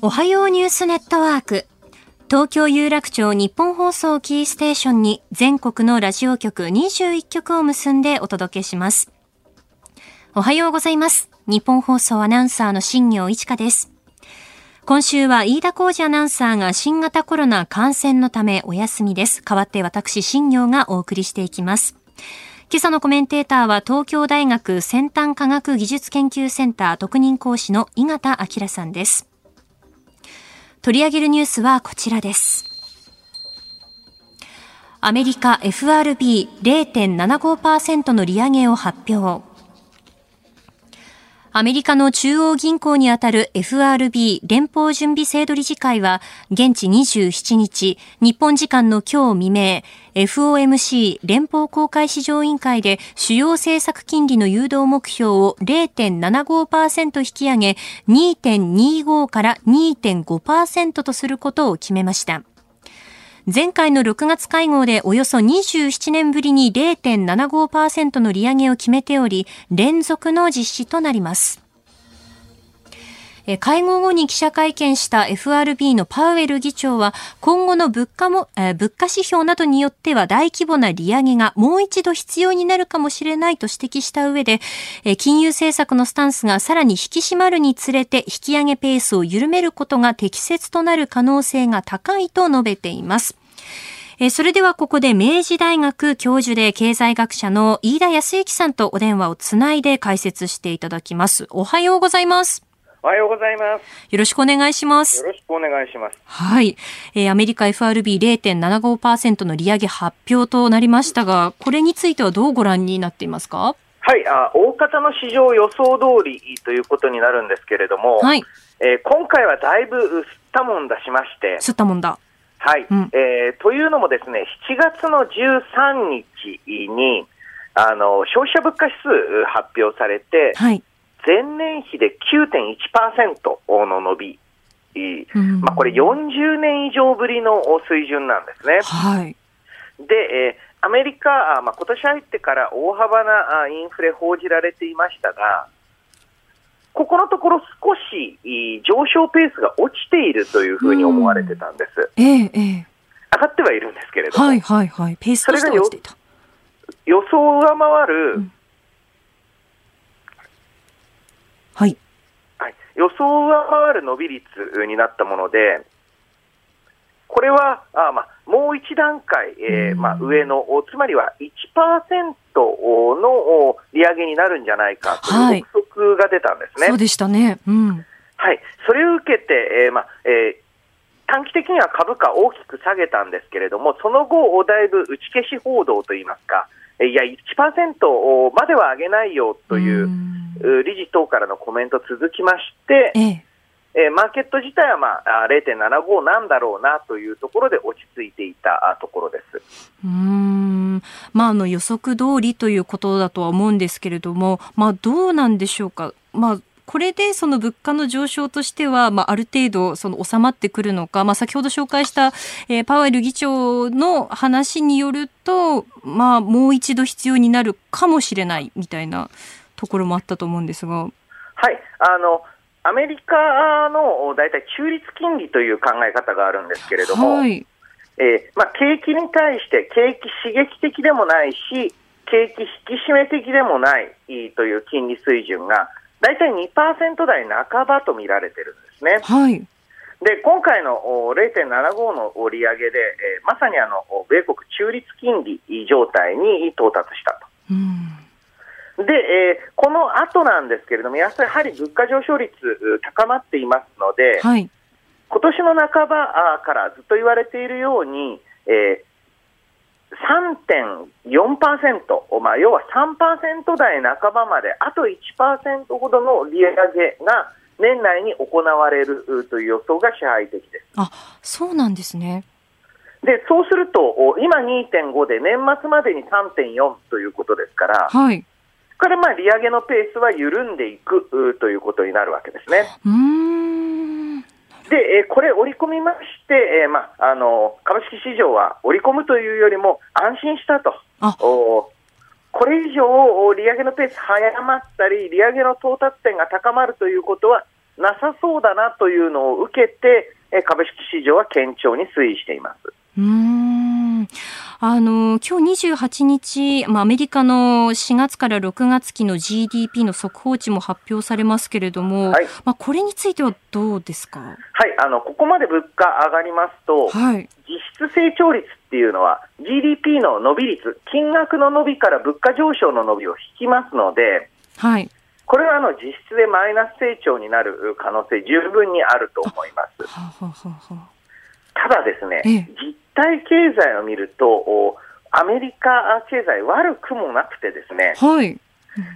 おはようニュースネットワーク。東京有楽町日本放送キーステーションに全国のラジオ局21局を結んでお届けします。おはようございます。日本放送アナウンサーの新業一華です。今週は飯田浩二アナウンサーが新型コロナ感染のためお休みです。代わって私、新業がお送りしていきます。今朝のコメンテーターは東京大学先端科学技術研究センター特任講師の井形明さんです。取り上げるニュースはこちらです。アメリカ FRB0.75% の利上げを発表。アメリカの中央銀行にあたる FRB 連邦準備制度理事会は現地27日、日本時間の今日未明、FOMC 連邦公開市場委員会で主要政策金利の誘導目標を0.75%引き上げ2.25から2.5%とすることを決めました。前回の6月会合でおよそ27年ぶりに0.75%の利上げを決めており、連続の実施となります。会合後に記者会見した FRB のパウエル議長は、今後の物価も、え物価指標などによっては大規模な利上げがもう一度必要になるかもしれないと指摘した上で、え金融政策のスタンスがさらに引き締まるにつれて引き上げペースを緩めることが適切となる可能性が高いと述べています。えそれではここで明治大学教授で経済学者の飯田康之さんとお電話をつないで解説していただきます。おはようございます。おはようございます。よろしくお願いします。よろしくお願いします。はい。えー、アメリカ FRB0.75% の利上げ発表となりましたが、これについてはどうご覧になっていますか？はい、あ大方の市場予想通りということになるんですけれども、はい。えー、今回はだいぶ吸ったもんだしまして、吸ったもんだ。はい、うん、えー、というのもですね、7月の13日に、あの、消費者物価指数発表されて、はい、前年比で9.1%の伸び、うん、まあ、これ40年以上ぶりの水準なんですね。はい、で、えー、アメリカ、まあ、今年入ってから大幅なインフレ報じられていましたが、ここのところ少し上昇ペースが落ちているというふうに思われてたんです。ええええ、上がってはいるんですけれども、はいはい。はい、ペースとして落ちていた。予想を上回る、うん、はい、はい、予想を上回る伸び率になったもので、これはあ、まあ、もう一段階、えーまあ、上の、つまりは1%の利上げになるんじゃないかという憶測が出たんですね。はい、そうでしたね、うん、はい、それを受けて、えーまあえー短期的には株価大きく下げたんですけれども、その後、だいぶ打ち消し報道といいますか、いや、1%までは上げないよという、理事等からのコメント続きまして、えええー、マーケット自体は、まあ、0.75なんだろうなというところで落ち着いていたところです。うんまあ、あの予測通りということだとは思うんですけれども、まあ、どうなんでしょうか。まあこれでその物価の上昇としては、まあ、ある程度その収まってくるのか、まあ、先ほど紹介した、えー、パウエル議長の話によると、まあ、もう一度必要になるかもしれないみたいなところもあったと思うんですが。はいあのアメリカの大体中立金利という考え方があるんですけれども、はい、えー、まあ、景気に対して景気刺激的でもないし、景気引き締め的でもないという金利水準が、大体2%台半ばと見られてるんですね。はい。で、今回の0.75の利上げで、えー、まさにあの、米国中立金利状態に到達したと。うん、で、えー、この後なんですけれども、やはり物価上昇率高まっていますので、はい、今年の半ばからずっと言われているように、えー、3.4%、まあ、要は3%台半ばまであと1%ほどの利上げが年内に行われるという予想が支配的です。あそうなんですね。でそうすると、今2.5で年末までに3.4ということですから、はい、これまあ利上げのペースは緩んでいくということになるわけですね。うんで、えこれ、織り込みまして、えー、まあ、あの株式市場は織り込むというよりも安心したと。おこれ以上、利上げのペース早まったり、利上げの到達点が高まるということはなさそうだなというのを受けて、株式市場は堅調に推移しています。うんあの今日28日、まあ、アメリカの4月から6月期の GDP の速報値も発表されますけれども、はい、まあ、これについてはどうですか、はい、あのここまで物価上がりますと、はい、実質成長率っていうのは GDP の伸び率、金額の伸びから物価上昇の伸びを引きますので、はい、これはあの実質でマイナス成長になる可能性十分にあると思います。はははただですね、実体経済を見ると、アメリカ経済悪くもなくてですね、はい。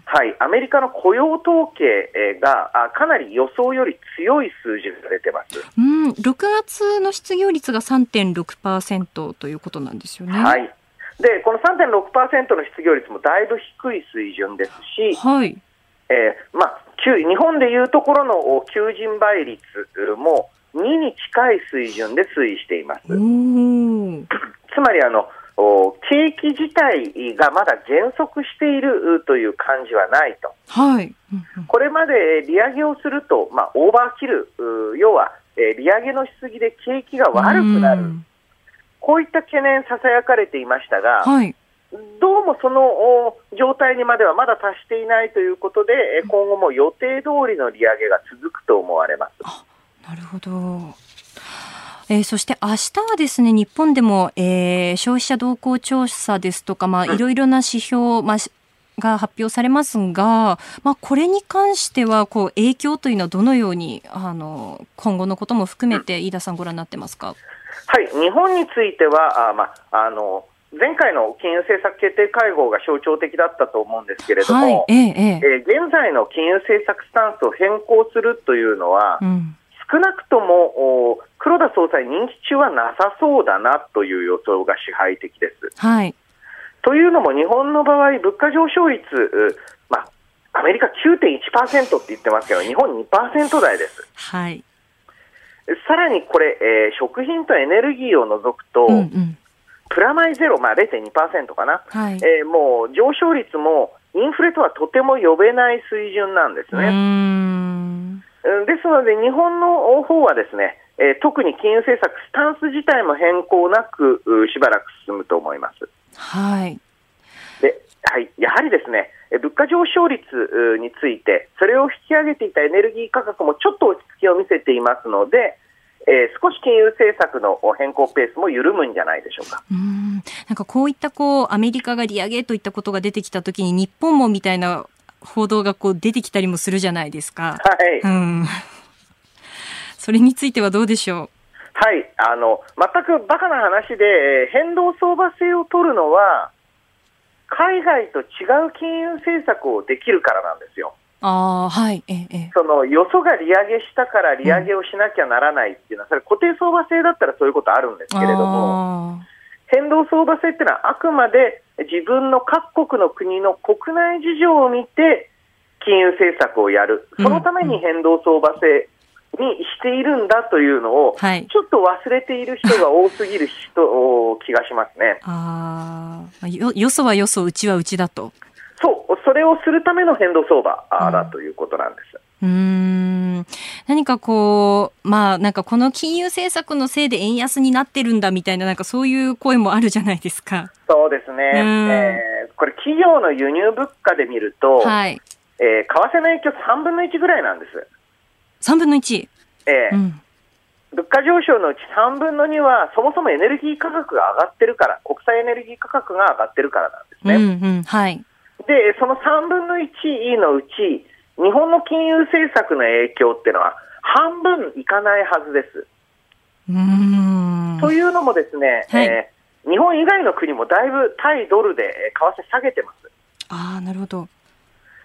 はい、アメリカの雇用統計がかなり予想より強い数字が出てます。うん、6月の失業率が3.6%ということなんですよね。はい。で、この3.6%の失業率もだいぶ低い水準ですし、はい。えー、まあ、日本でいうところの求人倍率も2に近い水準で推移しています。つまりあの景気自体がまだ減速しているという感じはないと、はい、これまで利上げをすると、まあ、オーバーキル、要は利上げのしすぎで景気が悪くなる、こういった懸念ささやかれていましたが、はい、どうもその状態にまではまだ達していないということで、今後も予定通りの利上げが続くと思われます。なるほど。えー、そして明日はですね、日本でも、えー、消費者動向調査ですとか、まあ、いろいろな指標、まあ、が発表されますが、まあ、これに関してはこう影響というのはどのようにあの今後のことも含めて飯田さんご覧になってますか？はい、日本についてはあ、まあ、あの前回の金融政策決定会合が象徴的だったと思うんですけれども、はい、えええー、現在の金融政策スタンスを変更するというのは、うん少なくとも黒田総裁、任期中はなさそうだなという予想が支配的です。はい、というのも、日本の場合、物価上昇率、まあ、アメリカ9.1%って言ってますけど、日本2%台です。はい、さらにこれ、えー、食品とエネルギーを除くと、うんうんプラマイゼロ、まあ、0.2%かな、はい、えー、もう上昇率もインフレとはとても呼べない水準なんですね。ですので、日本の方はですね、えー、特に金融政策、スタンス自体も変更なく、しばらく進むと思います。はい。で、はい、やはりですね、物価上昇率について、それを引き上げていたエネルギー価格もちょっと落ち着きを見せていますので、えー、少し金融政策の変更ペースも緩むんじゃないでしょうか。うんなんかこういったこうアメリカが利上げといったことが出てきたときに日本もみたいな報道がこう出てきたりもするじゃないですか。はい。うん。それについてはどうでしょう？はい。あの、全くバカな話で、変動相場制を取るのは、海外と違う金融政策をできるからなんですよ。あはいええ、そのよそが利上げしたから利上げをしなきゃならないっていうのは、それ固定相場制だったらそういうことあるんですけれども、変動相場制っていうのはあくまで自分の各国の国の国内事情を見て金融政策をやる、そのために変動相場制にしているんだというのを、ちょっと忘れている人が多すぎる人 気がしますね。あよよそはよそ、うちはうちだと。そう、それをするための変動相場だということなんです。うん何かこう、まあなんかこの金融政策のせいで円安になってるんだみたいな、なんかそういう声もあるじゃないですか。そうですね。えー、これ企業の輸入物価で見ると、はい、えー、為替の影響3分の1ぐらいなんです。3分の 1? ええーうん物価上昇のうち3分の2は、そもそもエネルギー価格が上がってるから、国際エネルギー価格が上がってるからなんですね。うんうん、はい。で、その3分の1のうち、日本の金融政策の影響っていうのは、半分いかないはずです。うんというのもですね、はい、えー、日本以外の国もだいぶ対ドルで為替下げてます。あなるほど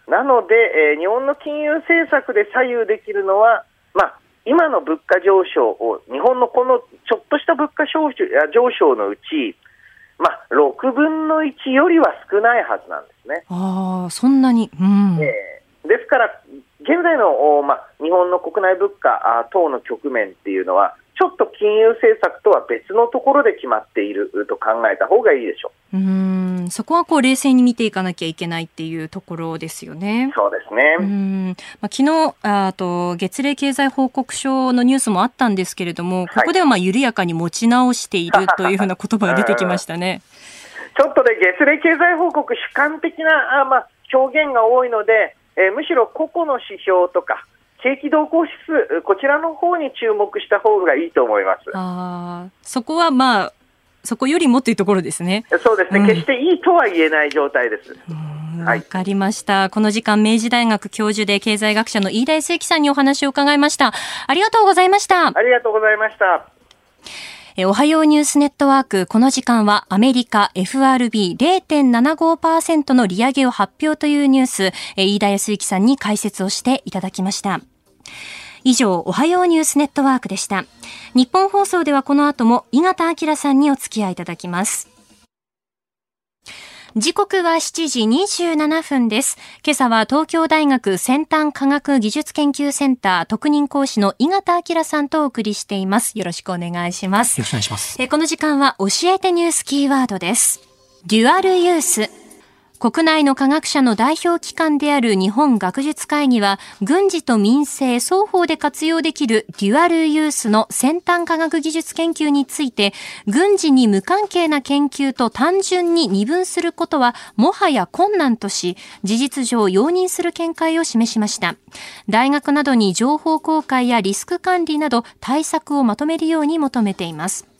なので、えー、日本の金融政策で左右できるのは、まあ、今の物価上昇を、日本のこのちょっとした物価上昇のうち、まあ、6分の1よりは少ないはずなんですね。あそんなに、うんえー、ですから、現在の、まあ、日本の国内物価等の局面っていうのは、ちょっと金融政策とは別のところで決まっていると考えた方がいいでしょう。うんそこはこう冷静に見ていかなきゃいけないっていうところですよね。そうですね。うんまあ、昨日あと月例経済報告書のニュースもあったんですけれども、ここではまあ緩やかに持ち直しているというふうな言葉が出てきましたね。ちょっとね、月例経済報告主観的なあ、まあ、表現が多いので、えー、むしろ個々の指標とか、景気動向指数、こちらの方に注目した方がいいと思います。あそこはまあ、そこよりもというところですね。そうですね、うん、決していいとは言えない状態です。わかりました。この時間、明治大学教授で経済学者の飯田康之さんにお話を伺いました。ありがとうございました。ありがとうございました。おはようニュースネットワーク、この時間はアメリカ FRB0.75% の利上げを発表というニュース、飯田康之さんに解説をしていただきました。以上、おはようニュースネットワークでした。日本放送ではこの後も井形明さんにお付き合いいただきます。時刻は7時27分です。今朝は東京大学先端科学技術研究センター特任講師の井形明さんとお送りしています。よろしくお願いします。よろしくお願いします。えこの時間は教えてニュースキーワードです。デュアルユース。国内の科学者の代表機関である日本学術会議は、軍事と民生双方で活用できるデュアルユースの先端科学技術研究について、軍事に無関係な研究と単純に二分することはもはや困難とし、事実上容認する見解を示しました。大学などに情報公開やリスク管理など対策をまとめるように求めています。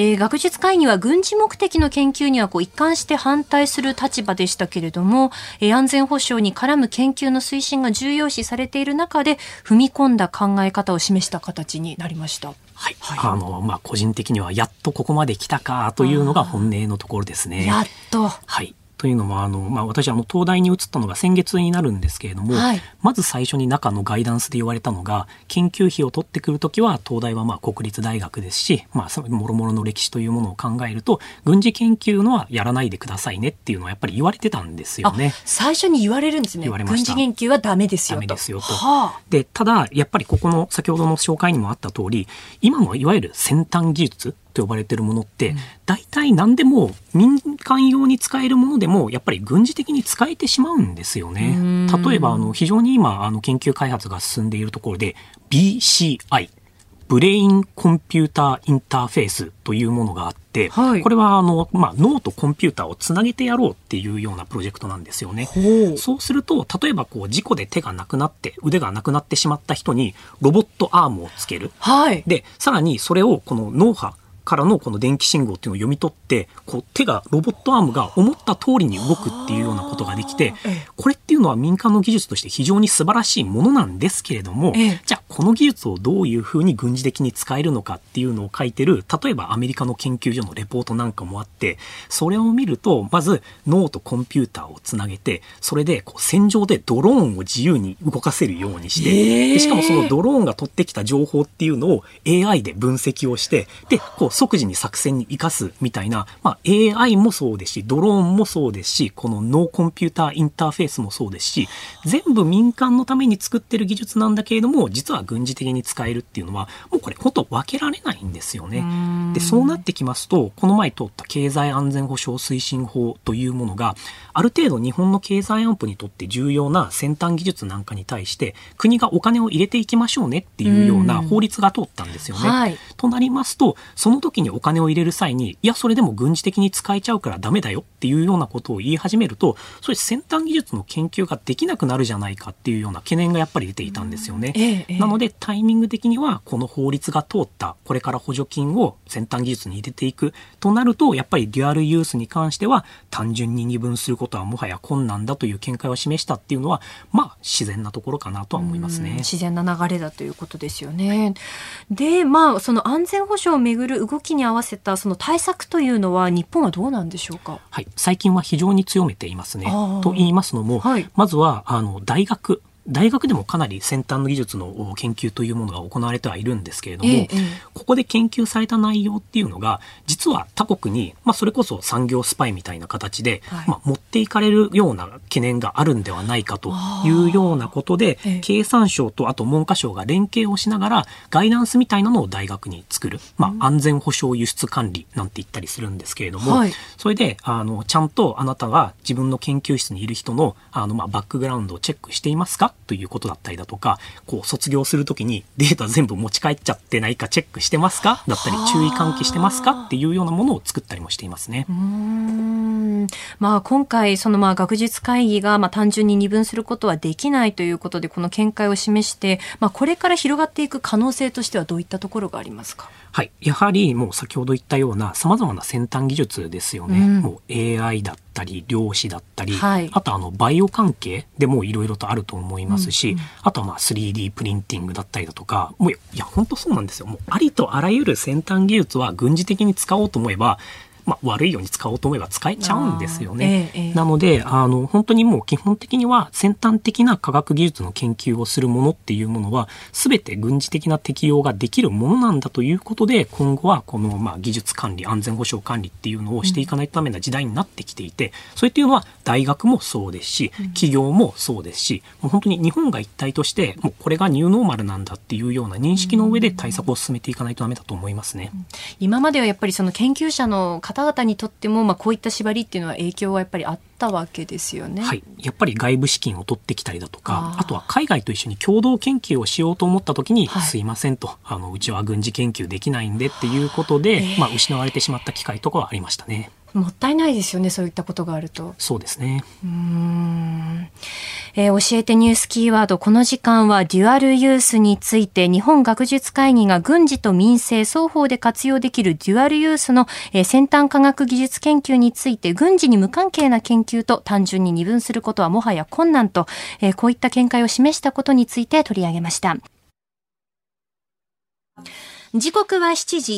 えー、学術会議は軍事目的の研究にはこう一貫して反対する立場でしたけれども、えー、安全保障に絡む研究の推進が重要視されている中で踏み込んだ考え方を示した形になりました。はい、はい、あのまあ個人的にはやっとここまで来たかというのが本音のところですね。やっと。はい。というのもあの、まあ、私あの東大に移ったのが先月になるんですけれども、はい、まず最初に中のガイダンスで言われたのが研究費を取ってくるときは東大はまあ国立大学ですし、まあ、もろもろの歴史というものを考えると軍事研究のはやらないでくださいねっていうのはやっぱり言われてたんですよね。最初に言われるんですね。言われました軍事研究はダメですよと。ダメですよと。はあ、でただやっぱりここの先ほどの紹介にもあった通り今のいわゆる先端技術と呼ばれてるものって、大体何でも民間用に使えるものでも、やっぱり軍事的に使えてしまうんですよね。例えば、あの、非常に今、あの、研究開発が進んでいるところで、BCI、ブレインコンピューターインターフェースというものがあって、はい、これはあの、まあ、脳とコンピューターをつなげてやろうっていうようなプロジェクトなんですよね。そうすると、例えばこう事故で手がなくなって、腕がなくなってしまった人にロボットアームをつける。はい、で、さらにそれをこの脳波からのこの電気信号っていうのを読み取って、こう手が、ロボットアームが思った通りに動くっていうようなことができて、これっていうのは民間の技術として非常に素晴らしいものなんですけれども、じゃあこの技術をどういうふうに軍事的に使えるのかっていうのを書いてる、例えばアメリカの研究所のレポートなんかもあって、それを見ると、まず脳とコンピューターをつなげて、それでこう戦場でドローンを自由に動かせるようにして、でしかもそのドローンが取ってきた情報っていうのを AI で分析をして、で、こう即時に作戦に生かすみたいな、まあ AI もそうですし、ドローンもそうですし、このノーコンピューターインターフェースもそうですし、全部民間のために作ってる技術なんだけれども、実は軍事的に使えるっていうのは、もうこれ本当分けられないんですよね。で、そうなってきますと、この前通った経済安全保障推進法というものが、ある程度日本の経済安保にとって重要な先端技術なんかに対して、国がお金を入れていきましょうねっていうような法律が通ったんですよね。はい、となりますと、その時にお金を入れる際に、いや、それでも軍事的に使えちゃうからダメだよっていうようなことを言い始めると、そういう先端技術の研究ができなくなるじゃないかっていうような懸念がやっぱり出ていたんですよね。ええ、なので、タイミング的には、この法律が通った、これから補助金を先端技術に入れていくとなると、やっぱりデュアルユースに関しては、単純に二分することはもはや困難だという見解を示したっていうのは、まあ、自然なところかなとは思いますね。自然な流れだということですよね。で、まあ、その安全保障をめぐる動きに合わせたその対策というのは日本はどうなんでしょうか？はい、最近は非常に強めていますね。と言いますのも、はい、まずはあの大学大学でもかなり先端の技術の研究というものが行われてはいるんですけれども、ええ、ここで研究された内容っていうのが実は他国に、まあ、それこそ産業スパイみたいな形で、はい、まあ、持っていかれるような懸念があるんではないかというようなことで、え、経産省とあと文科省が連携をしながらガイダンスみたいなのを大学に作る、まあ、安全保障輸出管理なんて言ったりするんですけれども、はい、それであのちゃんとあなたが自分の研究室にいる人のあの、まあ、バックグラウンドをチェックしていますかということだったりだとか、こう卒業するときにデータ全部持ち帰っちゃってないかチェックしてますか？だったり注意喚起してますか？っていうようなものを作ったりもしていますね。うんまあ今回そのまあ学術会議がまあ単純に二分することはできないということでこの見解を示して、まあこれから広がっていく可能性としてはどういったところがありますか？はい。やはりもう先ほど言ったような様々な先端技術ですよね。うん、もう AI だったり、量子だったり、はい、あとあのバイオ関係でもいろいろとあると思いますし、うんうん、あとはまあ 3D プリンティングだったりだとか、もういや、本当そうなんですよ。もうありとあらゆる先端技術は軍事的に使おうと思えば、まあ、悪いように使おうと思えば使えちゃうんですよね。ええ、なのであの本当にもう基本的には先端的な科学技術の研究をするものっていうものは全て軍事的な適用ができるものなんだということで今後はこのまあ技術管理安全保障管理っていうのをしていかないとダメな時代になってきていて、うん、それっていうのは大学もそうですし企業もそうですし、もう本当に日本が一体としてもうこれがニューノーマルなんだっていうような認識の上で対策を進めていかないとダメだと思いますね。今まではやっぱりその研究者の方々にとっても、まあ、こういった縛りっていうのは影響はやっぱりあったわけですよね。はい、やっぱり外部資金を取ってきたりだとかあとは海外と一緒に共同研究をしようと思った時に、はい、すいませんとあのうちは軍事研究できないんでっていうことで、えー、まあ、失われてしまった機会とかはありましたね。もったいないですよねそういったことがあると。そうですね。うん、えー、教えてニュースキーワードこの時間はデュアルユースについて日本学術会議が軍事と民生双方で活用できるデュアルユースの、えー、先端科学技術研究について軍事に無関係な研究と単純に二分することはもはや困難と、えー、こういった見解を示したことについて取り上げました。時刻は7時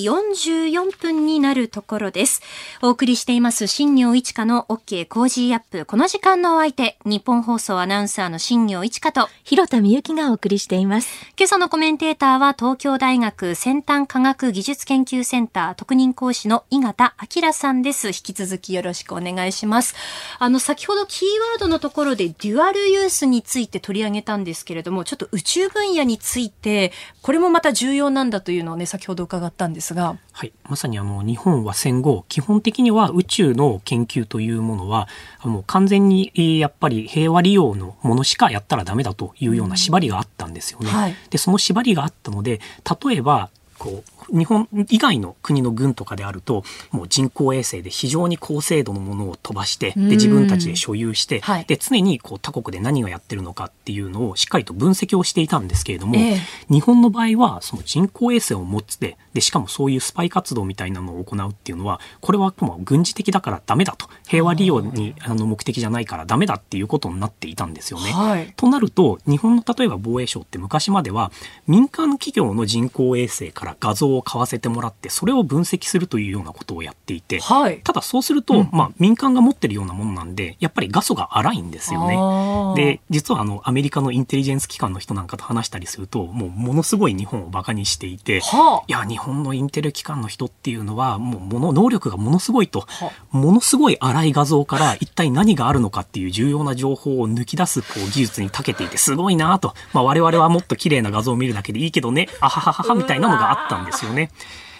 44分になるところです。お送りしています新行市佳の OK Cozy Up。この時間のお相手、ニッポン放送アナウンサーの新行市佳と、広田美幸がお送りしています。今朝のコメンテーターは東京大学先端科学技術研究センター特任講師の井形彬さんです。引き続きよろしくお願いします。あの、先ほどキーワードのところでデュアルユースについて取り上げたんですけれども、ちょっと宇宙分野について、これもまた重要なんだというのをね、ね、先ほど伺ったんですが。はい。まさにあの、日本は戦後、基本的には宇宙の研究というものは、もう完全にやっぱり平和利用のものしかやったらダメだというような縛りがあったんですよね。うんはい、で、その縛りがあったので、例えば、こう日本以外の国の軍とかであるともう人工衛星で非常に高精度のものを飛ばしてで自分たちで所有して、はい、で常にこう他国で何がやってるのかっていうのをしっかりと分析をしていたんですけれども、えー、日本の場合はその人工衛星を持ってでしかもそういうスパイ活動みたいなのを行うっていうのはこれはもう軍事的だからダメだと。平和利用にあの目的じゃないからダメだっていうことになっていたんですよね。はい、となると日本の例えば防衛省って昔までは民間企業の人工衛星から画像を買わせてもらってそれを分析するというようなことをやっていて、はい、ただそうすると、うん、まあ、民間が持ってるようなものなんでやっぱり画素が荒いんですよね。で実はあのアメリカのインテリジェンス機関の人なんかと話したりするともうものすごい日本をバカにしていて、はあ、いや日本のインテリ機関の人っていうのはもうもの能力がものすごいと、はあ、ものすごい荒い画像から一体何があるのかっていう重要な情報を抜き出すこう技術に長けていてすごいなと、まあ、我々はもっと綺麗な画像を見るだけでいいけどねあははははみたいなのがあったんですよね。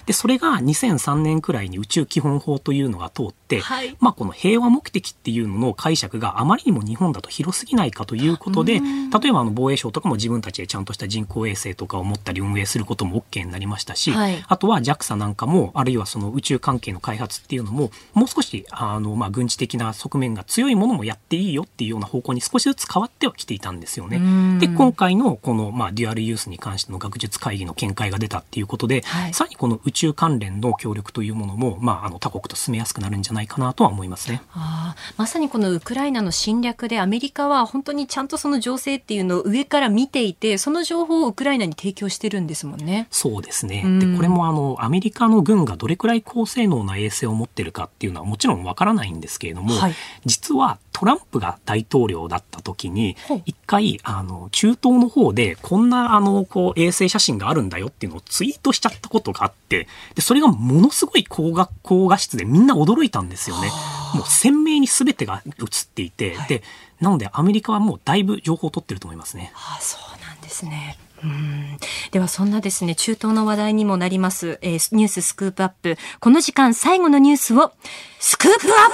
で、それが2003年くらいに宇宙基本法というのが通って、はい、まあこの平和目的っていうのの解釈があまりにも日本だと広すぎないかということで、例えばあの防衛省とかも自分たちでちゃんとした人工衛星とかを持ったり運営することも OK になりましたし、はい、あとは JAXA なんかも、あるいはその宇宙関係の開発っていうのも、もう少しあのまあ軍事的な側面が強いものもやっていいよっていうような方向に少しずつ変わってはきていたんですよね。で、今回のこのまあデュアルユースに関しての学術会議の見解が出たっていうことで、はい、さらにこの宇宙関連の協力というものも、まあ、あの他国と進めやすくなるんじゃないかなとは思いますね。あまさにこのウクライナの侵略でアメリカは本当にちゃんとその情勢っていうのを上から見ていてその情報をウクライナに提供してるんですもんね。そうですね、でこれもあのアメリカの軍がどれくらい高性能な衛星を持ってるかっていうのはもちろんわからないんですけれども、はい、実はトランプが大統領だった時に一回あの中東の方でこんなあのこう衛星写真があるんだよっていうのをツイートしちゃったことがあってでそれがものすごい高画高画質でみんな驚いたんですよね。もう鮮明に全てが映っていて、はい、でなのでアメリカはもうだいぶ情報を取ってると思いますね。あそうなんですね。うんではそんなですね中東の話題にもなります、えー、ニューススクープアップこの時間最後のニュースをスクープアッ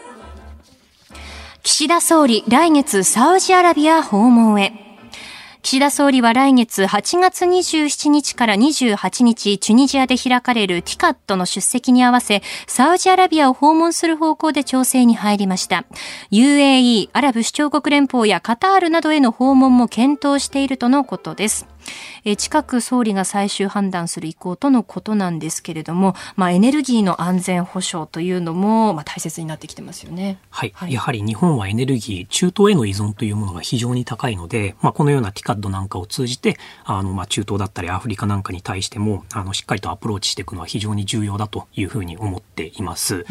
プ岸田総理来月サウジアラビア訪問へ岸田総理は来月8月27日から28日、チュニジアで開かれるティカットの出席に合わせ、サウジアラビアを訪問する方向で調整に入りました。UAE、アラブ首長国連邦やカタールなどへの訪問も検討しているとのことです。え近く総理が最終判断する意向とのことなんですけれども、まあ、エネルギーの安全保障というのも、まあ、大切になってきてますよね、はい、はい、やはり日本はエネルギー中東への依存というものが非常に高いので、まあ、このようなティカッドなんかを通じてあの、まあ、中東だったりアフリカなんかに対してもあのしっかりとアプローチしていくのは非常に重要だというふうに思っています。うん、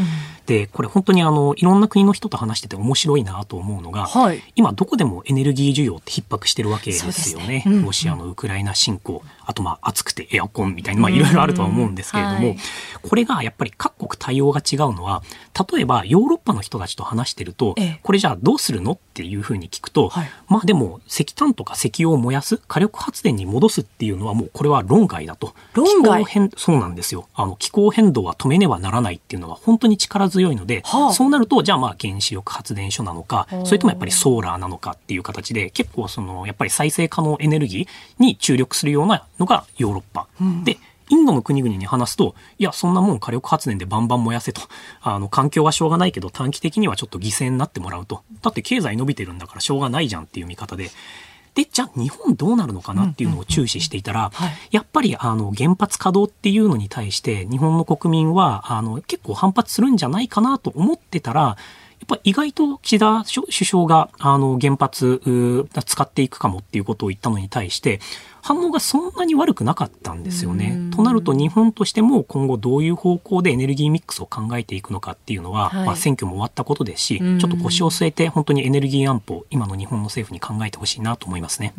でこれ本当にあのいろんな国の人と話してて面白いなと思うのが、はい、今どこでもエネルギー需要って逼迫してるわけですよね。ねうん、ロシアのウクライナ侵攻あとまあ暑くてエアコンみたいな、まあいろいろあるとは思うんですけれども、はい、これがやっぱり各国対応が違うのは、例えばヨーロッパの人たちと話してると、ええ、これじゃあどうするのっていうふうに聞くと、はい、まあでも石炭とか石油を燃やす火力発電に戻すっていうのはもうこれは論外だと。論外？そうなんですよ。あの気候変動は止めねばならないっていうのは本当に力強いので、はあ、そうなるとじゃあまあ原子力発電所なのか、それともやっぱりソーラーなのかっていう形で結構そのやっぱり再生可能エネルギーに注力するようなのがヨーロッパ。うん、でインドの国々に話すと、いや、そんなもん火力発電でバンバン燃やせと。あの、環境はしょうがないけど、短期的にはちょっと犠牲になってもらうと。だって経済伸びてるんだからしょうがないじゃんっていう見方で。で、じゃあ日本どうなるのかなっていうのを注視していたら、やっぱりあの原発稼働っていうのに対して日本の国民はあの結構反発するんじゃないかなと思ってたら、やっぱ意外と岸田首相があの原発使っていくかもっていうことを言ったのに対して、反応がそんなに悪くなかったんですよね。となると日本としても今後どういう方向でエネルギーミックスを考えていくのかっていうのは、はい、まあ、選挙も終わったことですし、ちょっと腰を据えて本当にエネルギー安保今の日本の政府に考えてほしいなと思いますね。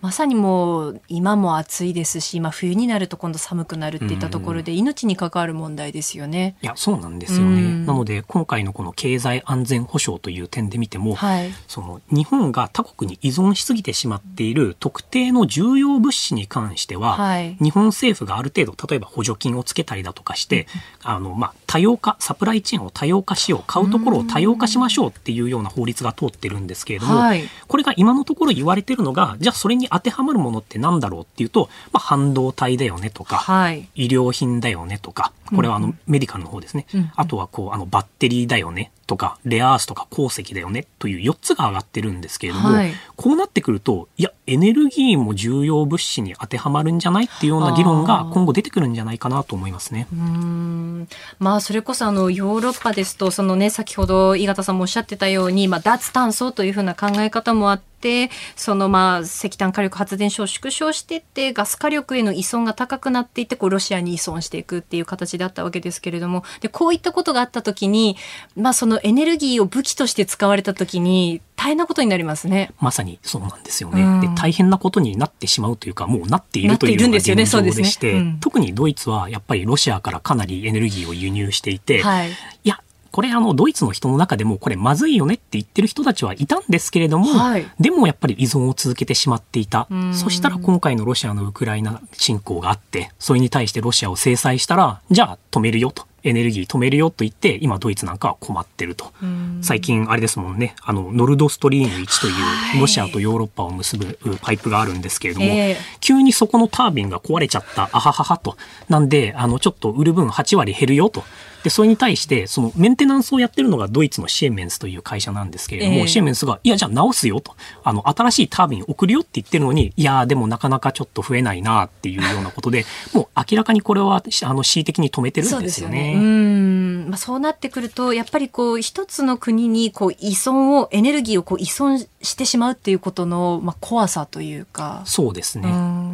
まさにもう今も暑いですし、まあ、冬になると今度寒くなるっていったところで命に関わる問題ですよね。いやそうなんですよね。なので今回のこの経済安全保障という点で見ても、はい、その日本が他国に依存しすぎてしまっている特定の重要物資に関しては、はい、日本政府がある程度例えば補助金をつけたりだとかして、うん、あのまあ、多様化サプライチェーンを多様化しよう買うところを多様化しましょうっていうような法律が通ってるんですけれども、はい、これが今のところ言われてるのがじゃあそれに当てはまるものってなんだろうっていうと、まあ、半導体だよねとか、はい、医療品だよねとかこれはあのメディカルの方ですね、うんうん、あとはこうあのバッテリーだよね。とかレアアースとか鉱石だよね。という4つが上がってるんですけれども、はい、こうなってくるといやエネルギーも重要物資に当てはまるんじゃない？っていうような議論が今後出てくるんじゃないかなと思いますね。うん。まあそれこそあのヨーロッパですとそのね先ほど井形さんもおっしゃってたように、まあ、脱炭素というふうな考え方もあって、そのまあ石炭火力発電所を縮小していってガス火力への依存が高くなっていってこうロシアに依存していくっていう形だったわけですけれども。でこういったことがあった時に、まあ、そのエネルギーを武器として使われた時に大変なことになりますね。まさにそうなんですよね。うん、で大変なことになってしまうというかもうなっているというのが現状でして、ね。うん、特にドイツはやっぱりロシアからかなりエネルギーを輸入していて、はい、いやこれあのドイツの人の中でもこれまずいよねって言ってる人たちはいたんですけれども、はい、でもやっぱり依存を続けてしまっていた。そしたら今回のロシアのウクライナ侵攻があって、それに対してロシアを制裁したら、じゃあ止めるよと。エネルギー止めるよと言って、今ドイツなんかは困ってると。最近あれですもんね、あの、ノルドストリーム1というロシアとヨーロッパを結ぶパイプがあるんですけれども、えー、急にそこのタービンが壊れちゃった、あはははと。なんで、あの、ちょっと売る分8割減るよと。で、それに対して、そのメンテナンスをやってるのがドイツのシエメンスという会社なんですけれども、えー、シエメンスが、いや、じゃあ直すよと。あの、新しいタービン送るよって言ってるのに、いや、でもなかなかちょっと増えないなっていうようなことで、もう明らかにこれは、あの、恣意的に止めてるんですよね。そう、ね、うんまあ、そうなってくると、やっぱりこう、一つの国にこう依存を、エネルギーをこう依存してしまうっていうことの、まあ、怖さというか。そうですね。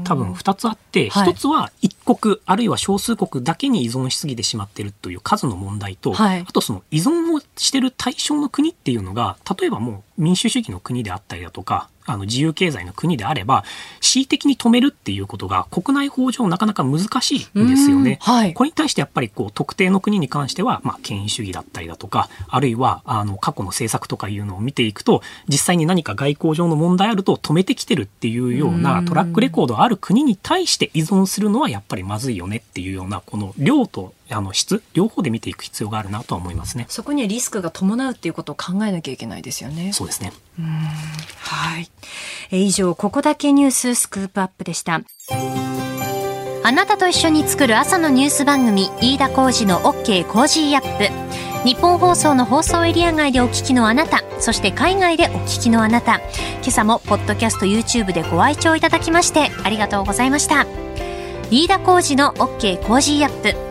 多分二つあって、一、つは一国、あるいは少数国だけに依存しすぎてしまっているという数の問題と、はい、あとその依存をしてる対象の国っていうのが、例えばもう民主主義の国であったりだとか、あの自由経済の国であれば、恣意的に止めるっていうことが国内法上なかなか難しいんですよね。はい、これに対してやっぱりこう特定の国に関しては、まあ、権威主義だったりだとか、あるいはあの過去の政策とかいうのを見ていくと、実際に何か外交上の問題あると止めてきてるっていうような track record ある国に対して依存するのはやっぱりまずいよねっていうような、この量とあの質両方で見ていく必要があるなとは思いますね。そこにはリスクが伴うっていうことを考えなきゃいけないですよね。そうですね。はい。え以上ここだけニューススクープアップでした。あなたと一緒に作る朝のニュース番組飯田浩司の OK Cozy Up。ニッポン放送の放送エリア外でお聞きのあなた、そして海外でお聞きのあなた、今朝もポッドキャスト YouTube でご愛聴いただきましてありがとうございました。飯田浩司の OK Cozy Up。